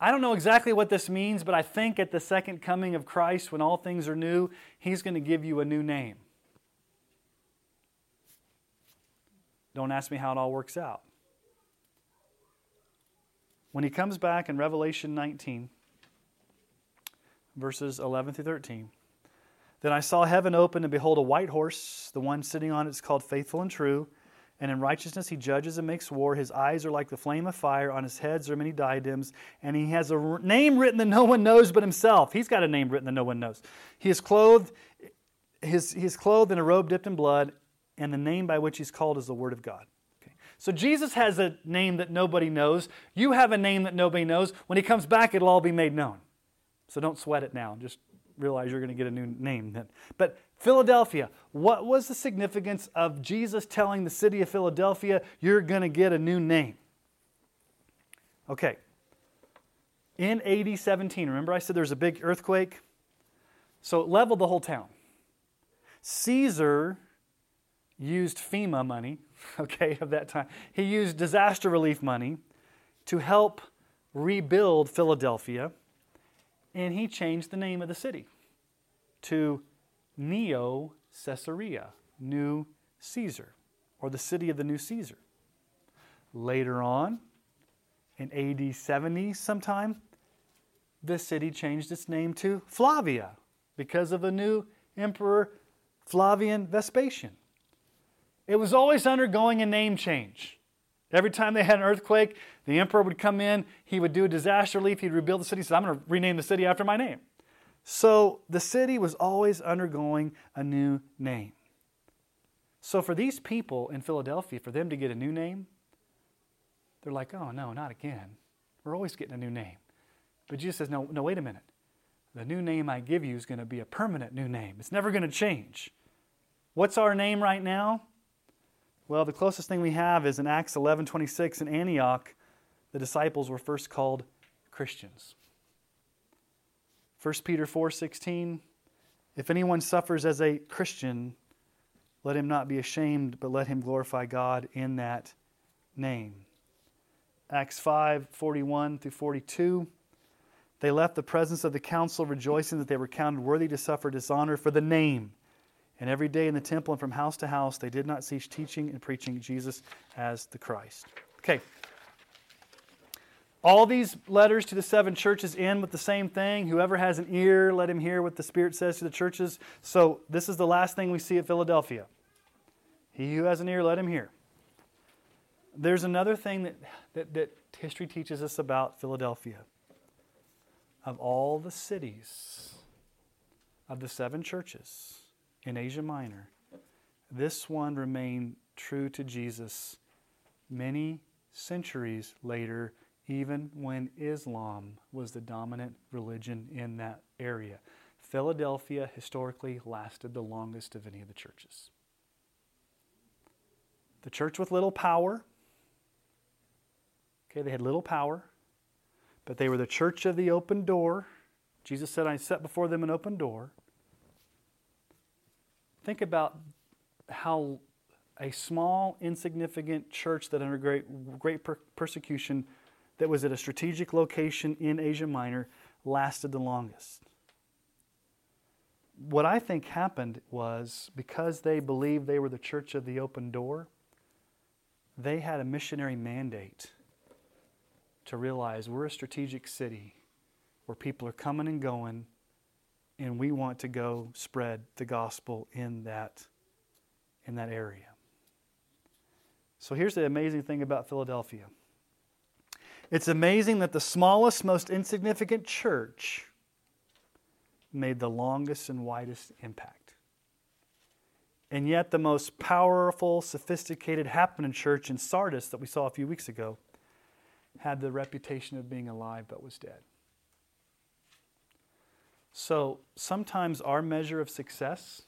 S2: I don't know exactly what this means, but I think at the second coming of Christ, when all things are new, He's going to give you a new name. Don't ask me how it all works out. When he comes back in Revelation 19, verses 11 through 13, then I saw heaven open, and behold, a white horse. The one sitting on it is called Faithful and True. And in righteousness he judges and makes war. His eyes are like the flame of fire. On his heads are many diadems. And he has a name written that no one knows but himself. He's got a name written that no one knows. He is clothed, his, he is clothed in a robe dipped in blood, and the name by which he's called is the Word of God. Okay. So Jesus has a name that nobody knows. You have a name that nobody knows. When he comes back, it'll all be made known. So don't sweat it now. Just realize you're going to get a new name then. But Philadelphia, what was the significance of Jesus telling the city of Philadelphia, you're going to get a new name? Okay. In AD 17, remember I said there's a big earthquake? So it leveled the whole town. Caesar used FEMA money, okay, of that time. He used disaster relief money to help rebuild Philadelphia, and he changed the name of the city to Neo Caesarea, New Caesar, or the city of the new Caesar. Later on, in AD 70 sometime, the city changed its name to Flavia because of a new emperor Flavian Vespasian. It was always undergoing a name change. Every time they had an earthquake, the emperor would come in, he would do a disaster relief, he'd rebuild the city, he said, I'm going to rename the city after my name. So the city was always undergoing a new name. So for these people in Philadelphia, for them to get a new name, they're like, oh no, not again. We're always getting a new name. But Jesus says, no, no, wait a minute. The new name I give you is going to be a permanent new name. It's never going to change. What's our name right now? Well, the closest thing we have is in Acts 11:26 in Antioch, the disciples were first called Christians. 1 Peter 4:16 If anyone suffers as a Christian, let him not be ashamed, but let him glorify God in that name. Acts 5:41 through 42 They left the presence of the council rejoicing that they were counted worthy to suffer dishonor for the name. And every day in the temple and from house to house, they did not cease teaching and preaching Jesus as the Christ. Okay. All these letters to the seven churches end with the same thing. Whoever has an ear, let him hear what the Spirit says to the churches. So, this is the last thing we see at Philadelphia. He who has an ear, let him hear. There's another thing that, that, that history teaches us about Philadelphia. Of all the cities of the seven churches, in Asia Minor, this one remained true to Jesus many centuries later, even when Islam was the dominant religion in that area. Philadelphia historically lasted the longest of any of the churches. The church with little power, okay, they had little power, but they were the church of the open door. Jesus said, I set before them an open door. Think about how a small, insignificant church that under great, great per- persecution, that was at a strategic location in Asia Minor, lasted the longest. What I think happened was because they believed they were the church of the open door, they had a missionary mandate to realize we're a strategic city where people are coming and going and we want to go spread the gospel in that in that area. So here's the amazing thing about Philadelphia. It's amazing that the smallest, most insignificant church made the longest and widest impact. And yet, the most powerful, sophisticated happening church in Sardis that we saw a few weeks ago had the reputation of being alive but was dead. So sometimes our measure of success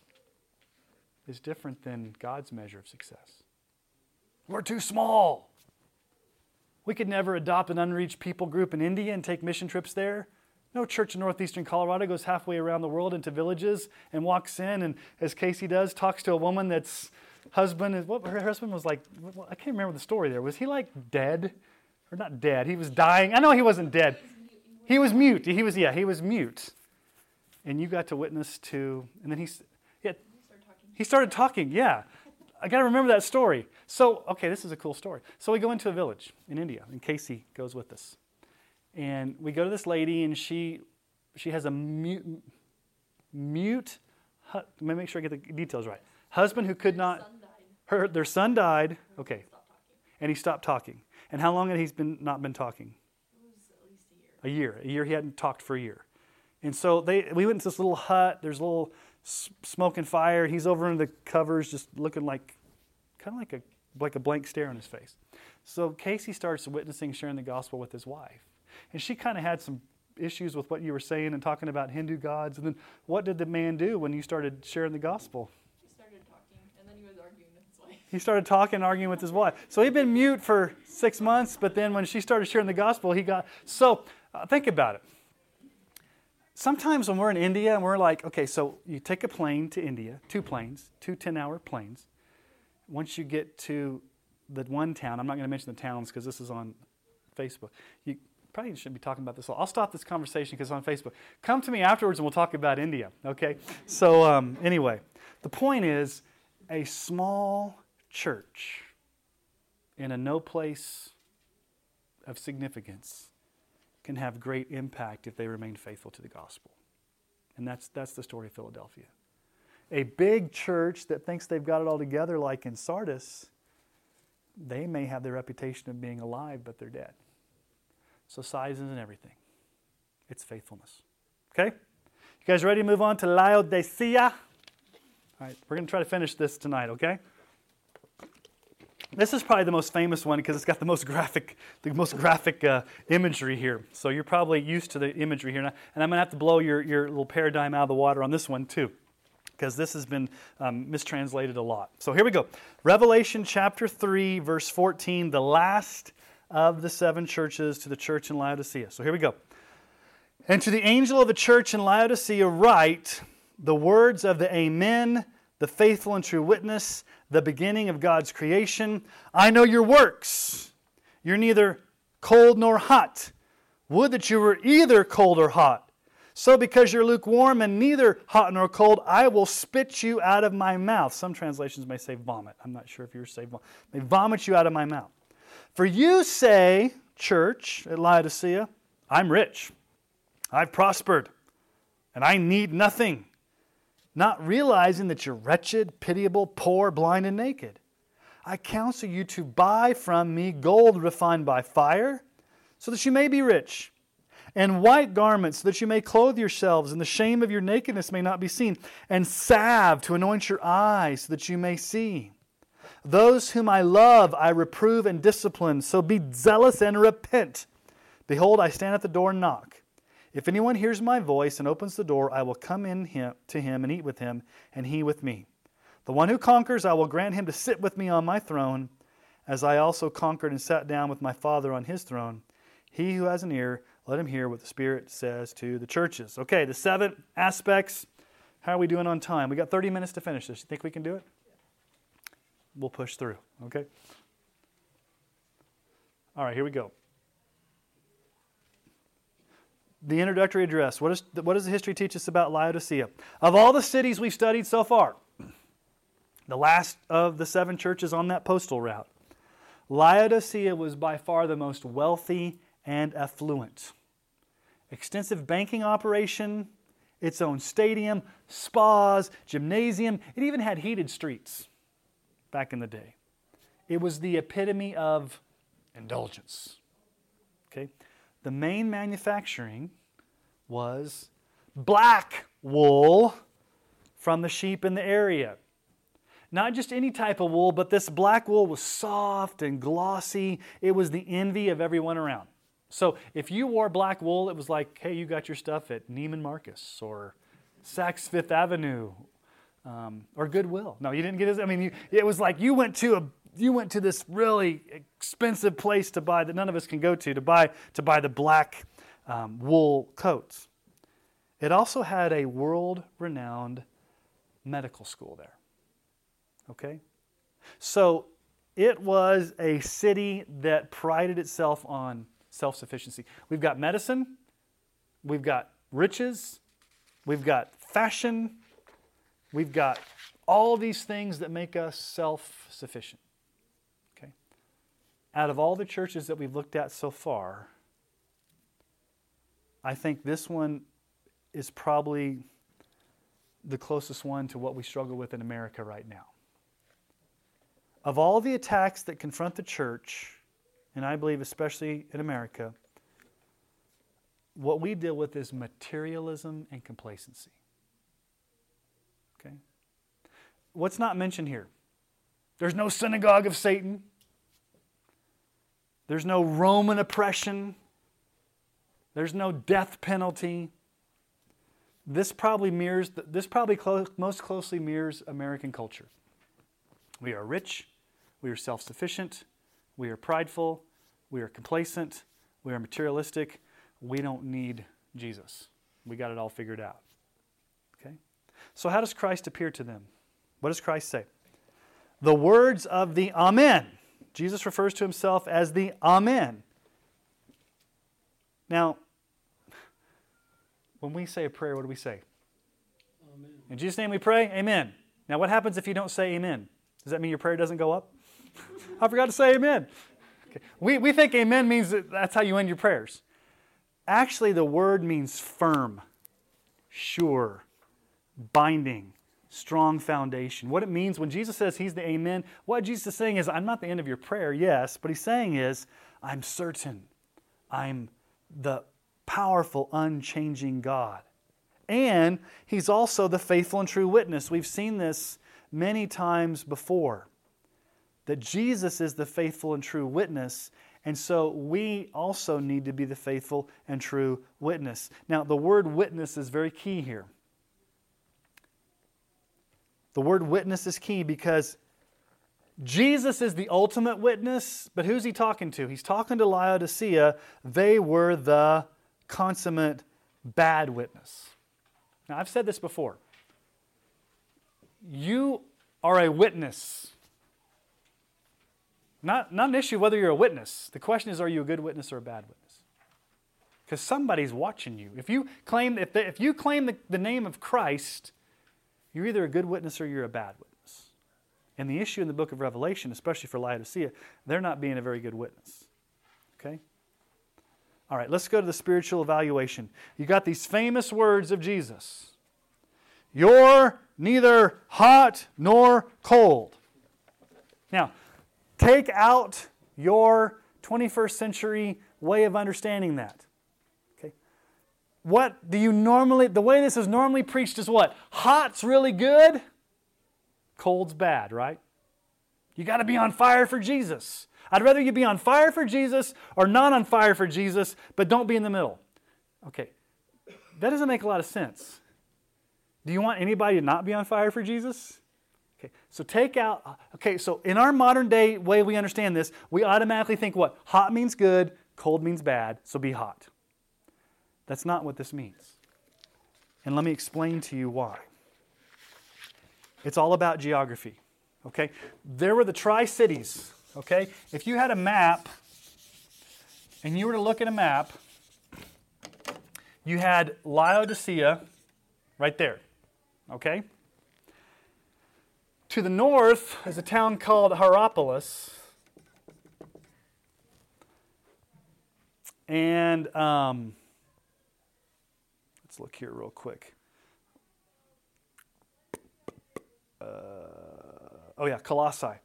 S2: is different than God's measure of success. We're too small. We could never adopt an unreached people group in India and take mission trips there. No church in northeastern Colorado goes halfway around the world into villages and walks in and, as Casey does, talks to a woman that's husband is her husband was like. I can't remember the story there. Was he like dead or not dead? He was dying. I know he wasn't dead. He was mute. He was yeah. He was mute and you got to witness to, and then he's, yeah, he started talking, yeah. I got to remember that story. So, okay, this is a cool story. So we go into a village in India, and Casey goes with us. And we go to this lady, and she, she has a mute, mute let me make sure I get the details right. Husband who could not, her, their son died, okay, and he stopped talking. And how long had he been, not been talking? a year. A year. A year. He hadn't talked for a year. And so they, we went into this little hut. There's a little smoke and fire. He's over in the covers, just looking like, kind of like a, like a blank stare on his face. So Casey starts witnessing, sharing the gospel with his wife. And she kind of had some issues with what you were saying and talking about Hindu gods. And then what did the man do when you started sharing the gospel?
S4: He started talking, and then he was arguing with his wife.
S2: He started talking and arguing with his wife. So he'd been mute for six months, but then when she started sharing the gospel, he got. So uh, think about it sometimes when we're in India and we're like, okay, so you take a plane to India, two planes, two 10 hour planes. Once you get to the one town, I'm not going to mention the towns because this is on Facebook. You probably shouldn't be talking about this. I'll stop this conversation because it's on Facebook. Come to me afterwards and we'll talk about India, okay? So, um, anyway, the point is a small church in a no place of significance can have great impact if they remain faithful to the gospel. And that's, that's the story of Philadelphia. a big church that thinks they've got it all together, like in Sardis, they may have the reputation of being alive, but they're dead. So size isn't everything. It's faithfulness. Okay? You guys ready to move on to Laodicea? All right, we're going to try to finish this tonight, okay? This is probably the most famous one because it's got the most graphic, the most graphic uh, imagery here. So you're probably used to the imagery here, and I'm going to have to blow your, your little paradigm out of the water on this one too, because this has been um, mistranslated a lot. So here we go. Revelation chapter three, verse 14, the last of the seven churches to the church in Laodicea. So here we go. And to the angel of the church in Laodicea, write the words of the Amen, the faithful and true witness the beginning of God's creation. I know your works. You're neither cold nor hot. Would that you were either cold or hot. So, because you're lukewarm and neither hot nor cold, I will spit you out of my mouth. Some translations may say vomit. I'm not sure if you're saying vomit. May vomit you out of my mouth. For you say, church at Laodicea, I'm rich, I've prospered, and I need nothing not realizing that you're wretched, pitiable, poor, blind, and naked. I counsel you to buy from me gold refined by fire, so that you may be rich, and white garments, so that you may clothe yourselves, and the shame of your nakedness may not be seen, and salve to anoint your eyes, so that you may see. Those whom I love, I reprove and discipline, so be zealous and repent. Behold, I stand at the door and knock. If anyone hears my voice and opens the door, I will come in him, to him and eat with him, and he with me. The one who conquers, I will grant him to sit with me on my throne, as I also conquered and sat down with my Father on his throne. He who has an ear, let him hear what the Spirit says to the churches. Okay, the seven aspects. How are we doing on time? We got 30 minutes to finish this. You think we can do it? We'll push through, okay? All right, here we go the introductory address. What, is, what does the history teach us about Laodicea? Of all the cities we've studied so far, the last of the seven churches on that postal route, Laodicea was by far the most wealthy and affluent. Extensive banking operation, its own stadium, spas, gymnasium. It even had heated streets back in the day. It was the epitome of indulgence. The main manufacturing was black wool from the sheep in the area. Not just any type of wool, but this black wool was soft and glossy. It was the envy of everyone around. So if you wore black wool, it was like, hey, you got your stuff at Neiman Marcus or Saks Fifth Avenue um, or Goodwill. No, you didn't get it. I mean, you, it was like you went to a you went to this really expensive place to buy that none of us can go to to buy to buy the black um, wool coats. It also had a world-renowned medical school there. Okay, so it was a city that prided itself on self-sufficiency. We've got medicine, we've got riches, we've got fashion, we've got all these things that make us self-sufficient out of all the churches that we've looked at so far, I think this one is probably the closest one to what we struggle with in America right now. Of all the attacks that confront the church, and I believe especially in America, what we deal with is materialism and complacency. Okay? What's not mentioned here? There's no synagogue of Satan. There's no Roman oppression. There's no death penalty. This probably mirrors, this probably close, most closely mirrors American culture. We are rich, we are self sufficient, we are prideful, we are complacent, we are materialistic, we don't need Jesus. We got it all figured out. Okay? So, how does Christ appear to them? What does Christ say? The words of the Amen Jesus refers to himself as the Amen. Now, when we say a prayer, what do we say? Amen. In Jesus' name we pray, Amen. Now, what happens if you don't say Amen? Does that mean your prayer doesn't go up? I forgot to say Amen. Okay. We, we think Amen means that that's how you end your prayers. Actually, the word means firm, sure, binding, strong foundation. What it means when Jesus says he's the amen, what Jesus is saying is, I'm not the end of your prayer, yes, but he's saying is, I'm certain. I'm the powerful, unchanging God. And he's also the faithful and true witness. We've seen this many times before that Jesus is the faithful and true witness. And so we also need to be the faithful and true witness. Now, the word witness is very key here. The word witness is key because Jesus is the ultimate witness, but who's he talking to? He's talking to Laodicea. They were the consummate bad witness. Now, I've said this before. You are a witness. Not, not an issue whether you're a witness. The question is, are you a good witness or a bad witness? Because somebody's watching you. If you claim, if, the, if you claim the, the name of Christ, you're either a good witness or you're a bad witness. And the issue in the book of Revelation, especially for Laodicea, they're not being a very good witness. Okay? All right, let's go to the spiritual evaluation. You got these famous words of Jesus You're neither hot nor cold. Now, take out your 21st century way of understanding that. What do you normally, the way this is normally preached is what? Hot's really good, cold's bad, right? You got to be on fire for Jesus. I'd rather you be on fire for Jesus or not on fire for Jesus, but don't be in the middle. Okay, that doesn't make a lot of sense. Do you want anybody to not be on fire for Jesus? Okay, so take out, okay, so in our modern day way we understand this, we automatically think what? Hot means good, cold means bad, so be hot. That's not what this means. And let me explain to you why. It's all about geography. Okay? There were the Tri Cities. Okay? If you had a map and you were to look at a map, you had Laodicea right there. Okay? To the north is a town called Hierapolis. And um, let's look here real quick. Uh, oh, yeah, Colossae.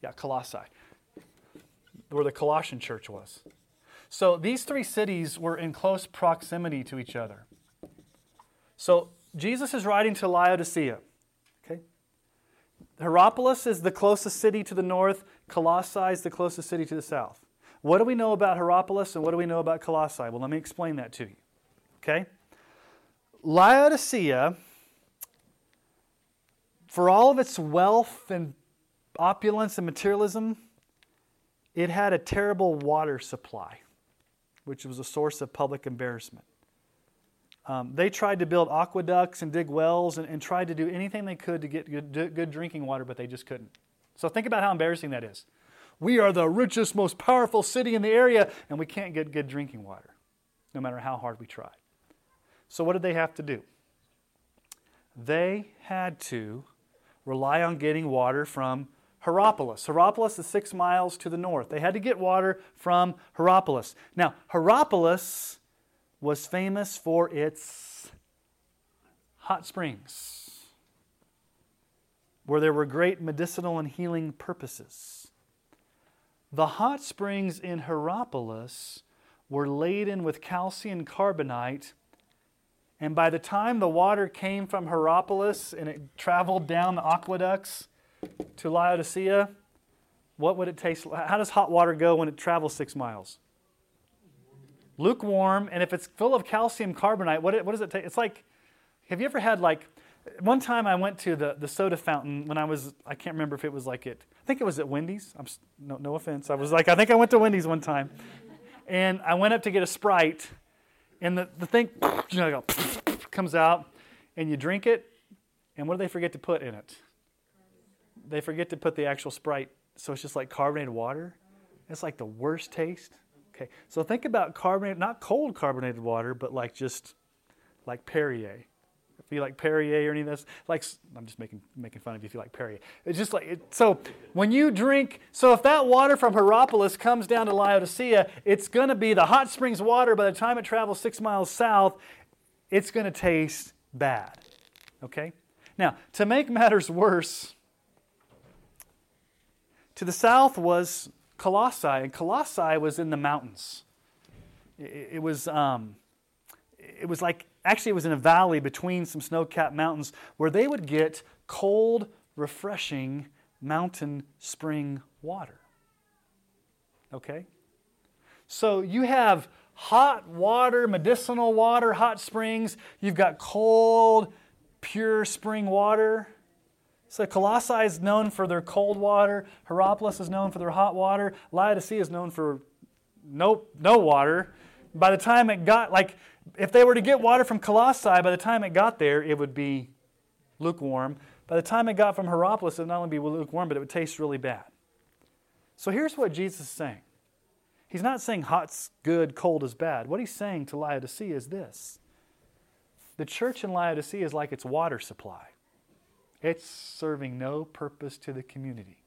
S2: Yeah, Colossae, where the Colossian church was. So these three cities were in close proximity to each other. So Jesus is writing to Laodicea. Okay? Hierapolis is the closest city to the north, Colossae is the closest city to the south. What do we know about Hierapolis and what do we know about Colossae? Well, let me explain that to you. Okay? Laodicea, for all of its wealth and opulence and materialism, it had a terrible water supply, which was a source of public embarrassment. Um, they tried to build aqueducts and dig wells and, and tried to do anything they could to get good, good drinking water, but they just couldn't. So think about how embarrassing that is. We are the richest, most powerful city in the area, and we can't get good drinking water, no matter how hard we try. So, what did they have to do? They had to rely on getting water from Hierapolis. Hierapolis is six miles to the north. They had to get water from Hierapolis. Now, Hierapolis was famous for its hot springs, where there were great medicinal and healing purposes. The hot springs in Hierapolis were laden with calcium carbonate, and by the time the water came from Hierapolis and it traveled down the aqueducts, to Laodicea, what would it taste like? How does hot water go when it travels six miles? Lukewarm, and if it's full of calcium carbonate, what, what does it take? It's like, have you ever had like, one time I went to the, the soda fountain when I was, I can't remember if it was like it, I think it was at Wendy's. I'm, no, no offense. I was like, I think I went to Wendy's one time. And I went up to get a Sprite, and the, the thing, you know, comes out, and you drink it, and what do they forget to put in it? they forget to put the actual Sprite, so it's just like carbonated water. It's like the worst taste. Okay, so think about carbonated, not cold carbonated water, but like just like Perrier. If you like Perrier or any of this, like I'm just making making fun of you if you like Perrier. It's just like it, so when you drink. So if that water from Hierapolis comes down to Laodicea, it's going to be the hot springs water. By the time it travels six miles south, it's going to taste bad. Okay. Now, to make matters worse, to the south was Colossae, and Colossae was in the mountains. It, it was, um, it was like, actually, it was in a valley between some snow capped mountains where they would get cold, refreshing mountain spring water. Okay? So you have hot water, medicinal water, hot springs. You've got cold, pure spring water. So Colossae is known for their cold water. Hierapolis is known for their hot water. Laodicea is known for no, no water. By the time it got, like, if they were to get water from Colossae, by the time it got there, it would be lukewarm. By the time it got from Hierapolis, it would not only be lukewarm, but it would taste really bad. So here's what Jesus is saying He's not saying hot's good, cold is bad. What he's saying to Laodicea is this the church in Laodicea is like its water supply. It's serving no purpose to the community.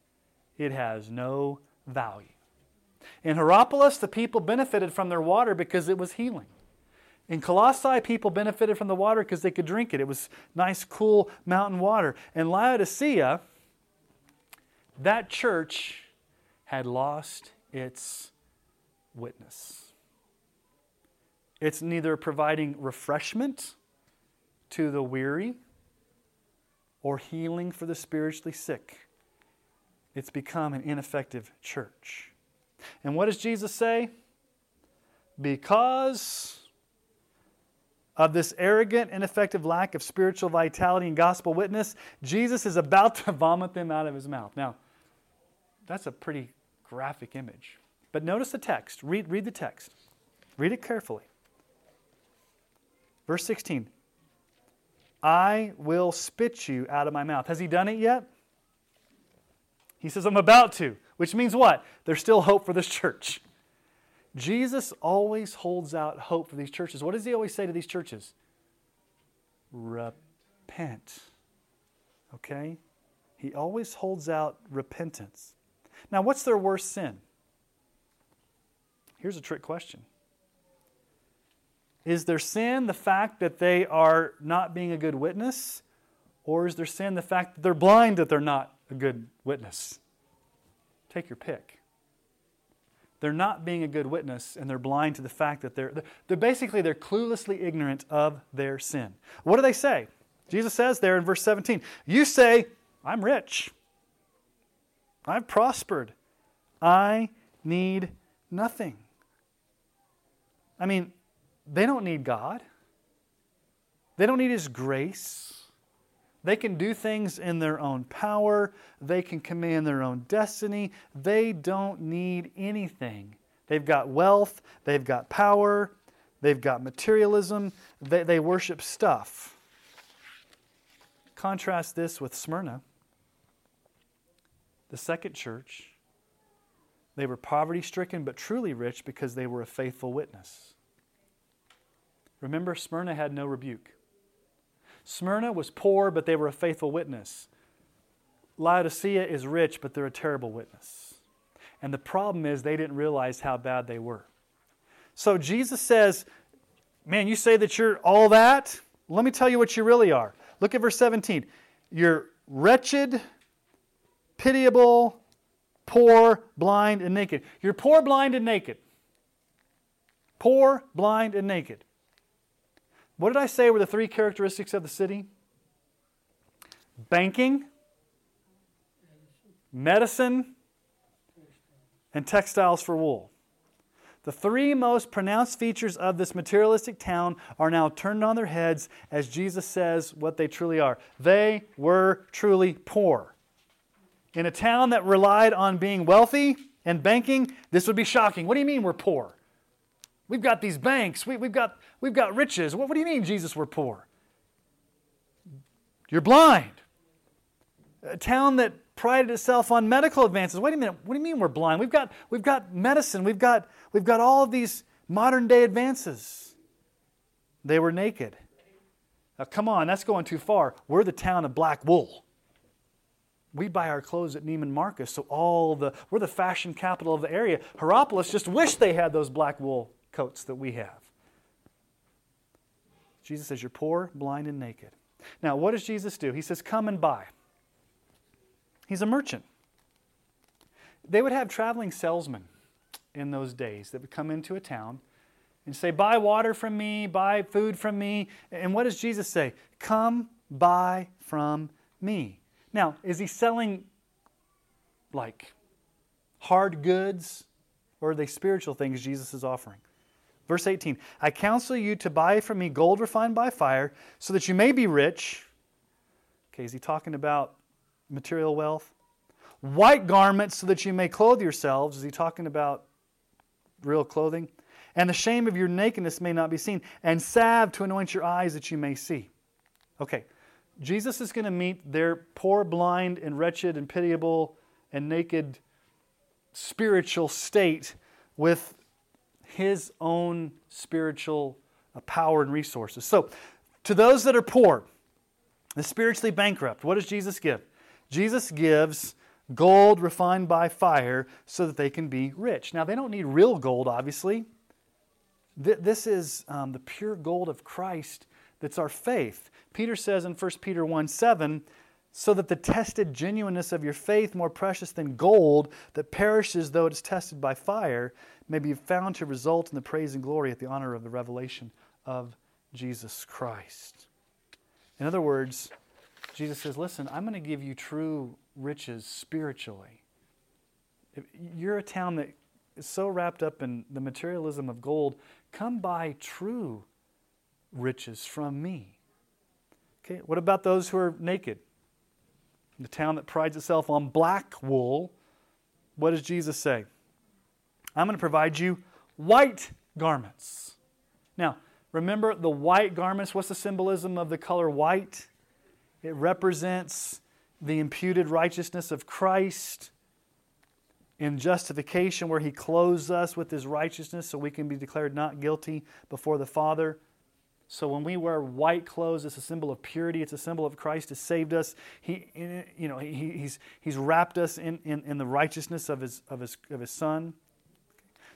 S2: It has no value. In Hierapolis, the people benefited from their water because it was healing. In Colossae, people benefited from the water because they could drink it. It was nice, cool mountain water. In Laodicea, that church had lost its witness. It's neither providing refreshment to the weary or healing for the spiritually sick. It's become an ineffective church. And what does Jesus say? Because of this arrogant, ineffective lack of spiritual vitality and gospel witness, Jesus is about to vomit them out of his mouth. Now, that's a pretty graphic image. But notice the text. Read, read the text. Read it carefully. Verse 16 I will spit you out of my mouth. Has he done it yet? He says, I'm about to, which means what? There's still hope for this church. Jesus always holds out hope for these churches. What does he always say to these churches? Repent. Okay? He always holds out repentance. Now, what's their worst sin? Here's a trick question Is their sin the fact that they are not being a good witness? Or is their sin the fact that they're blind that they're not a good witness? Take your pick. They're not being a good witness and they're blind to the fact that they're, they're basically they're cluelessly ignorant of their sin. What do they say? Jesus says there in verse 17, You say, I'm rich. I've prospered. I need nothing. I mean, they don't need God, they don't need His grace. They can do things in their own power. They can command their own destiny. They don't need anything. They've got wealth. They've got power. They've got materialism. They, they worship stuff. Contrast this with Smyrna, the second church. They were poverty stricken but truly rich because they were a faithful witness. Remember, Smyrna had no rebuke. Smyrna was poor, but they were a faithful witness. Laodicea is rich, but they're a terrible witness. And the problem is they didn't realize how bad they were. So Jesus says, Man, you say that you're all that? Let me tell you what you really are. Look at verse 17. You're wretched, pitiable, poor, blind, and naked. You're poor, blind, and naked. Poor, blind, and naked. What did I say were the three characteristics of the city? Banking, medicine, and textiles for wool. The three most pronounced features of this materialistic town are now turned on their heads as Jesus says what they truly are. They were truly poor. In a town that relied on being wealthy and banking, this would be shocking. What do you mean we're poor? We've got these banks. We, have got, we've got riches. What, what do you mean, Jesus, we're poor? You're blind. A town that prided itself on medical advances. Wait a minute. What do you mean we're blind? We've got, we've got medicine. We've got, we've got all of these modern day advances. They were naked. Now, come on, that's going too far. We're the town of black wool. We buy our clothes at Neiman Marcus, so all the we're the fashion capital of the area. Hierapolis just wished they had those black wool coats that we have. Jesus says, You're poor, blind, and naked. Now, what does Jesus do? He says, Come and buy. He's a merchant. They would have traveling salesmen in those days that would come into a town and say, Buy water from me, buy food from me. And what does Jesus say? Come buy from me. Now, is he selling like hard goods or are they spiritual things Jesus is offering? Verse 18 I counsel you to buy from me gold refined by fire so that you may be rich. Okay, is he talking about material wealth? White garments so that you may clothe yourselves. Is he talking about real clothing? And the shame of your nakedness may not be seen. And salve to anoint your eyes that you may see. Okay, Jesus is going to meet their poor, blind, and wretched, and pitiable, and naked spiritual state with his own spiritual uh, power and resources. So, to those that are poor, the spiritually bankrupt, what does Jesus give? Jesus gives gold refined by fire so that they can be rich. Now, they don't need real gold, obviously. This is um, the pure gold of Christ that's our faith. Peter says in 1 Peter 1 7, so that the tested genuineness of your faith, more precious than gold that perishes though it is tested by fire, may be found to result in the praise and glory at the honor of the revelation of Jesus Christ. In other words, Jesus says, Listen, I'm going to give you true riches spiritually. If you're a town that is so wrapped up in the materialism of gold, come buy true riches from me. Okay, what about those who are naked? The town that prides itself on black wool, what does Jesus say? I'm going to provide you white garments. Now, remember the white garments, what's the symbolism of the color white? It represents the imputed righteousness of Christ in justification, where He clothes us with His righteousness so we can be declared not guilty before the Father. So when we wear white clothes, it's a symbol of purity. It's a symbol of Christ has saved us. He, you know, he, he's, he's wrapped us in, in, in the righteousness of his, of, his, of his Son.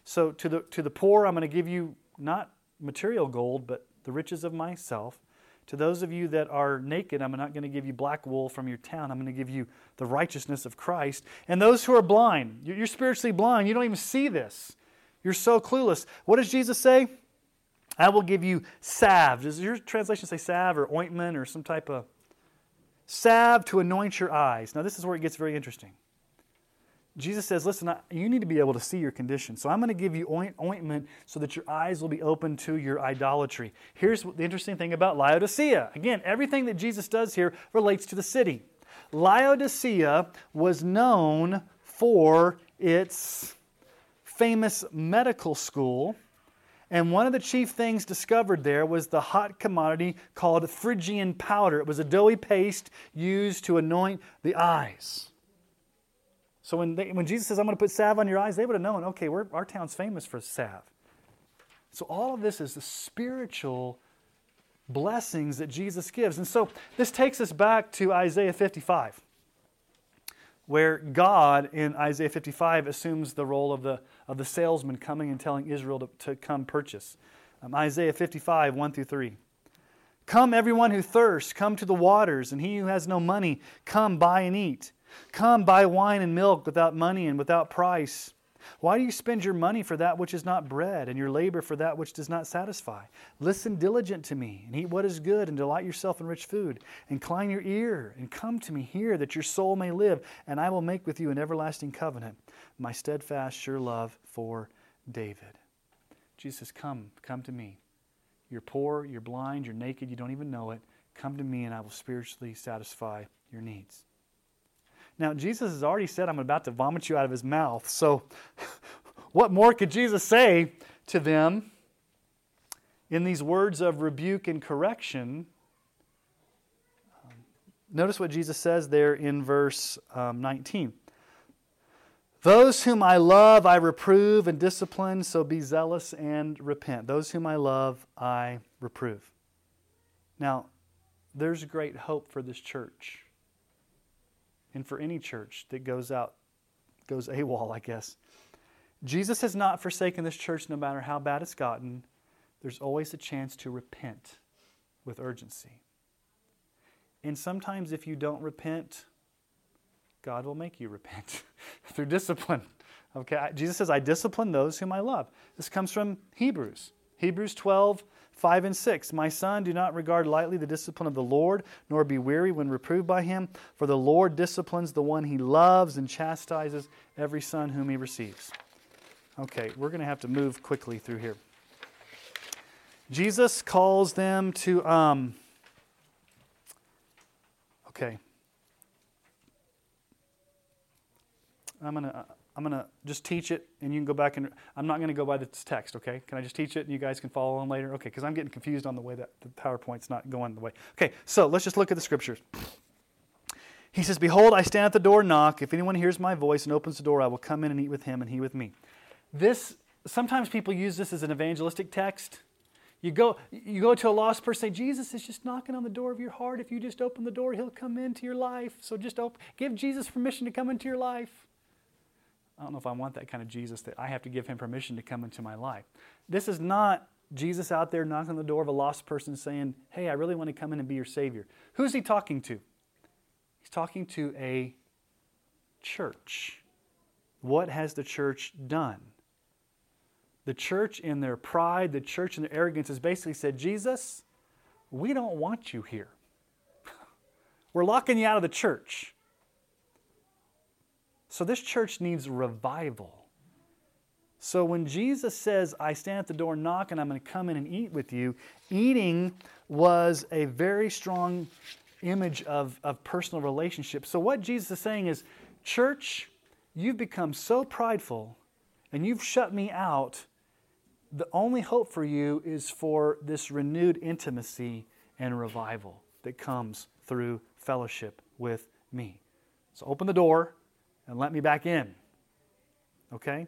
S2: So to the, to the poor, I'm going to give you not material gold, but the riches of myself. To those of you that are naked, I'm not going to give you black wool from your town. I'm going to give you the righteousness of Christ. And those who are blind, you're spiritually blind. You don't even see this. You're so clueless. What does Jesus say? I will give you salve. Does your translation say salve or ointment or some type of salve to anoint your eyes? Now, this is where it gets very interesting. Jesus says, Listen, you need to be able to see your condition. So I'm going to give you ointment so that your eyes will be open to your idolatry. Here's the interesting thing about Laodicea. Again, everything that Jesus does here relates to the city. Laodicea was known for its famous medical school and one of the chief things discovered there was the hot commodity called Phrygian powder. It was a doughy paste used to anoint the eyes. So when, they, when Jesus says, I'm going to put salve on your eyes, they would have known, okay, our town's famous for salve. So all of this is the spiritual blessings that Jesus gives. And so this takes us back to Isaiah 55 where God in Isaiah 55 assumes the role of the, of the salesman coming and telling Israel to, to come purchase. Um, Isaiah 55, 1 through 3. Come, everyone who thirsts, come to the waters, and he who has no money, come buy and eat. Come buy wine and milk without money and without price. Why do you spend your money for that which is not bread, and your labor for that which does not satisfy? Listen diligent to me, and eat what is good, and delight yourself in rich food. Incline your ear, and come to me here, that your soul may live, and I will make with you an everlasting covenant, my steadfast, sure love for David. Jesus, come, come to me. You're poor, you're blind, you're naked, you don't even know it. Come to me, and I will spiritually satisfy your needs. Now, Jesus has already said, I'm about to vomit you out of his mouth. So, what more could Jesus say to them in these words of rebuke and correction? Notice what Jesus says there in verse um, 19. Those whom I love, I reprove and discipline, so be zealous and repent. Those whom I love, I reprove. Now, there's great hope for this church and for any church that goes out, goes AWOL, I guess. Jesus has not forsaken this church no matter how bad it's gotten. There's always a chance to repent with urgency. And sometimes if you don't repent, God will make you repent through discipline. Okay, Jesus says, I discipline those whom I love. This comes from Hebrews. Hebrews 12, 5 and 6. My son, do not regard lightly the discipline of the Lord, nor be weary when reproved by him. For the Lord disciplines the one he loves and chastises every son whom he receives. Okay, we're going to have to move quickly through here. Jesus calls them to, um, okay. I'm going to. I'm going to just teach it, and you can go back and I'm not going to go by this text, okay? Can I just teach it, and you guys can follow on later? Okay, because I'm getting confused on the way that the PowerPoint's not going the way. Okay, so let's just look at the scriptures. He says, Behold, I stand at the door and knock. If anyone hears my voice and opens the door, I will come in and eat with him, and he with me. This, sometimes people use this as an evangelistic text. You go, you go to a lost person, say, Jesus is just knocking on the door of your heart. If you just open the door, he'll come into your life. So just open, give Jesus permission to come into your life. I don't know if I want that kind of Jesus that I have to give him permission to come into my life. This is not Jesus out there knocking on the door of a lost person saying, Hey, I really want to come in and be your Savior. Who's he talking to? He's talking to a church. What has the church done? The church, in their pride, the church, in their arrogance, has basically said, Jesus, we don't want you here. We're locking you out of the church. So this church needs revival. So when Jesus says, I stand at the door, knock, and I'm going to come in and eat with you, eating was a very strong image of, of personal relationship. So what Jesus is saying is, church, you've become so prideful and you've shut me out. The only hope for you is for this renewed intimacy and revival that comes through fellowship with me. So open the door and let me back in. Okay?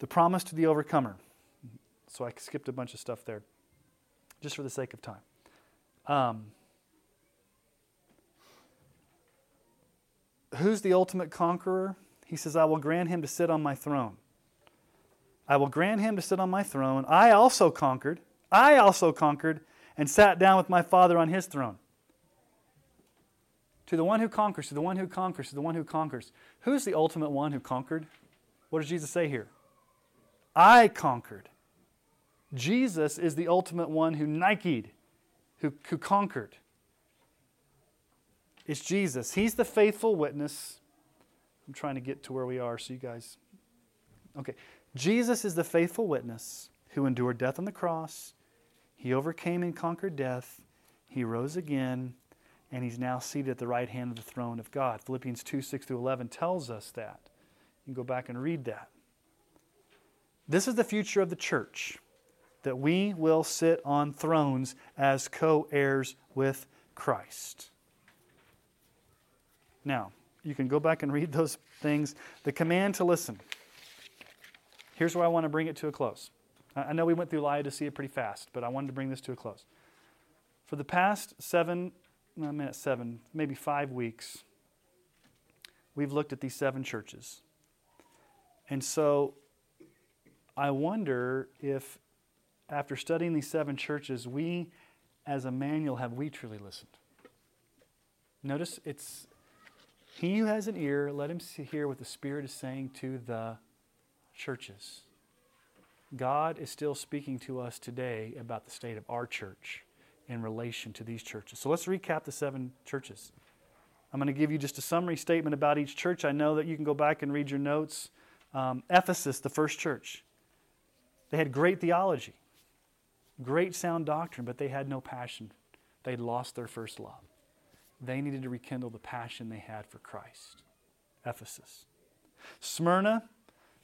S2: The promise to the overcomer. So I skipped a bunch of stuff there, just for the sake of time. Um, who's the ultimate conqueror? He says, I will grant him to sit on my throne. I will grant him to sit on my throne. I also conquered. I also conquered and sat down with my Father on his throne. To the one who conquers, to the one who conquers, to the one who conquers. Who's the ultimate one who conquered? What does Jesus say here? I conquered. Jesus is the ultimate one who Nike'd, who, who conquered. It's Jesus. He's the faithful witness. I'm trying to get to where we are so you guys. Okay. Jesus is the faithful witness who endured death on the cross. He overcame and conquered death. He rose again and he's now seated at the right hand of the throne of God. Philippians 2 6 through 11 tells us that. You can go back and read that. This is the future of the church that we will sit on thrones as co heirs with Christ. Now, you can go back and read those things. The command to listen. Here's where I want to bring it to a close. I know we went through Laodicea pretty fast, but I wanted to bring this to a close. For the past seven I'm at seven, maybe five weeks, we've looked at these seven churches. And so I wonder if, after studying these seven churches, we, as Emmanuel, have we truly listened? Notice it's he who has an ear, let him hear what the Spirit is saying to the churches. God is still speaking to us today about the state of our church in relation to these churches. So let's recap the seven churches. I'm going to give you just a summary statement about each church. I know that you can go back and read your notes. Um, Ephesus, the first church, they had great theology, great sound doctrine, but they had no passion. They'd lost their first love. They needed to rekindle the passion they had for Christ. Ephesus. Smyrna,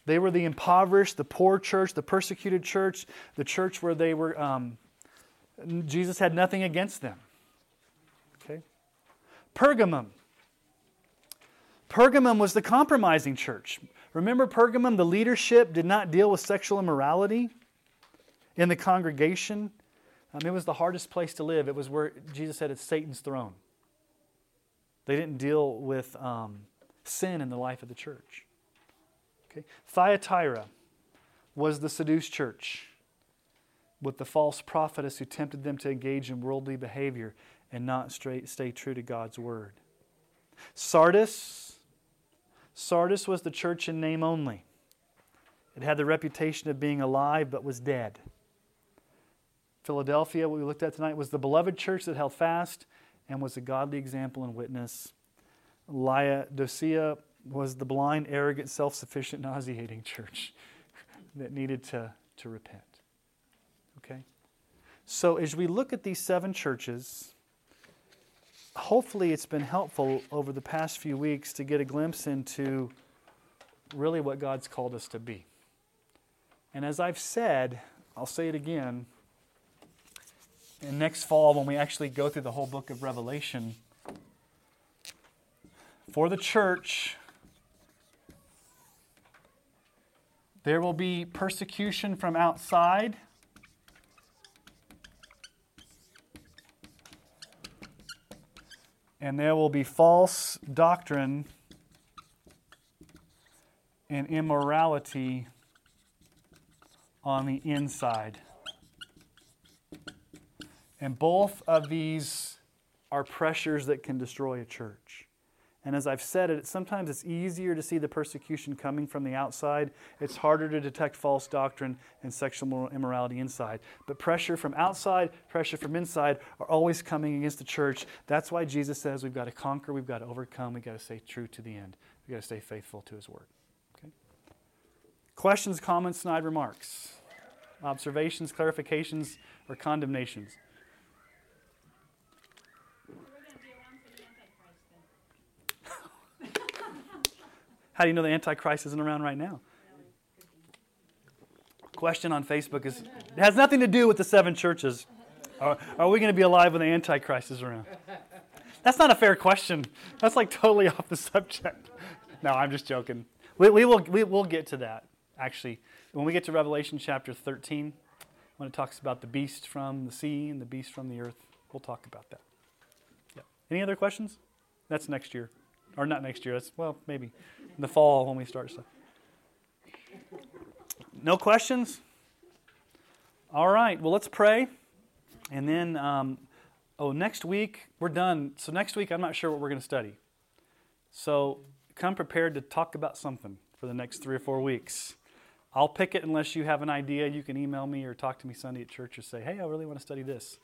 S2: they were the impoverished, the poor church, the persecuted church, the church where they were um, Jesus had nothing against them. Okay? Pergamum. Pergamum was the compromising church. Remember, Pergamum, the leadership did not deal with sexual immorality in the congregation. Um, it was the hardest place to live. It was where Jesus said it's Satan's throne. They didn't deal with um, sin in the life of the church. Okay? Thyatira was the seduced church with the false prophetess who tempted them to engage in worldly behavior. and not straight, stay true to God's word. Sardis, Sardis was the church in name only. It had the reputation of being alive but was dead. Philadelphia, what we looked at tonight, was the beloved church that held fast and was a godly example and witness. Laodicea was the blind, arrogant, self sufficient, nauseating church that needed to, to repent. So, as we look at these seven churches, hopefully it's been helpful over the past few weeks to get a glimpse into really what God's called us to be. And as I've said, I'll say it again. And next fall, when we actually go through the whole book of Revelation, for the church, there will be persecution from outside. And there will be false doctrine and immorality on the inside. And both of these are pressures that can destroy a church. And as I've said it, sometimes it's easier to see the persecution coming from the outside. It's harder to detect false doctrine and sexual immorality inside. But pressure from outside, pressure from inside are always coming against the church. That's why Jesus says we've got to conquer, we've got to overcome, we've got to stay true to the end. We've got to stay faithful to his word. Okay? Questions, comments, snide remarks, observations, clarifications, or condemnations? How do you know the Antichrist isn't around right now? Question on Facebook is it has nothing to do with the seven churches. Are, are we going to be alive when the Antichrist is around? That's not a fair question. That's like totally off the subject. No, I'm just joking. We, we, will, we will get to that, actually. When we get to Revelation chapter 13, when it talks about the beast from the sea and the beast from the earth, we'll talk about that. Yep. Any other questions? That's next year. Or not next year. That's, well, maybe in the fall when we start stuff. No questions? All right. Well, let's pray. And then, um, oh, next week, we're done. So, next week, I'm not sure what we're going to study. So, come prepared to talk about something for the next three or four weeks. I'll pick it unless you have an idea. You can email me or talk to me Sunday at church or say, hey, I really want to study this.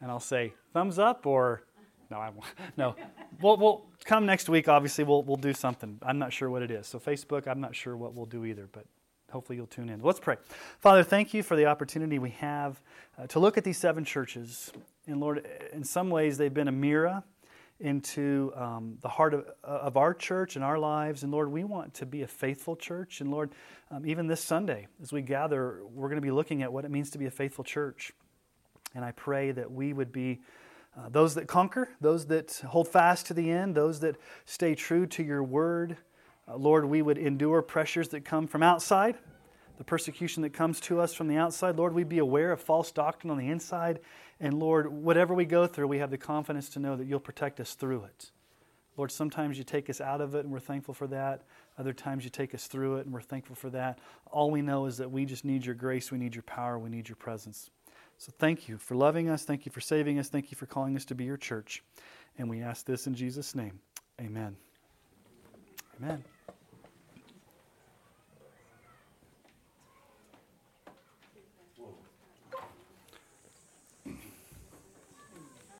S2: And I'll say, thumbs up or no, I won't. No. We'll, we'll come next week. Obviously, we'll, we'll do something. I'm not sure what it is. So, Facebook, I'm not sure what we'll do either, but hopefully you'll tune in. Let's pray. Father, thank you for the opportunity we have uh, to look at these seven churches. And Lord, in some ways, they've been a mirror into um, the heart of, of our church and our lives. And Lord, we want to be a faithful church. And Lord, um, even this Sunday, as we gather, we're going to be looking at what it means to be a faithful church. And I pray that we would be uh, those that conquer, those that hold fast to the end, those that stay true to your word. Uh, Lord, we would endure pressures that come from outside, the persecution that comes to us from the outside. Lord, we'd be aware of false doctrine on the inside. And Lord, whatever we go through, we have the confidence to know that you'll protect us through it. Lord, sometimes you take us out of it and we're thankful for that. Other times you take us through it and we're thankful for that. All we know is that we just need your grace, we need your power, we need your presence. So thank you for loving us. Thank you for saving us. Thank you for calling us to be your church. And we ask this in Jesus' name. Amen. Amen.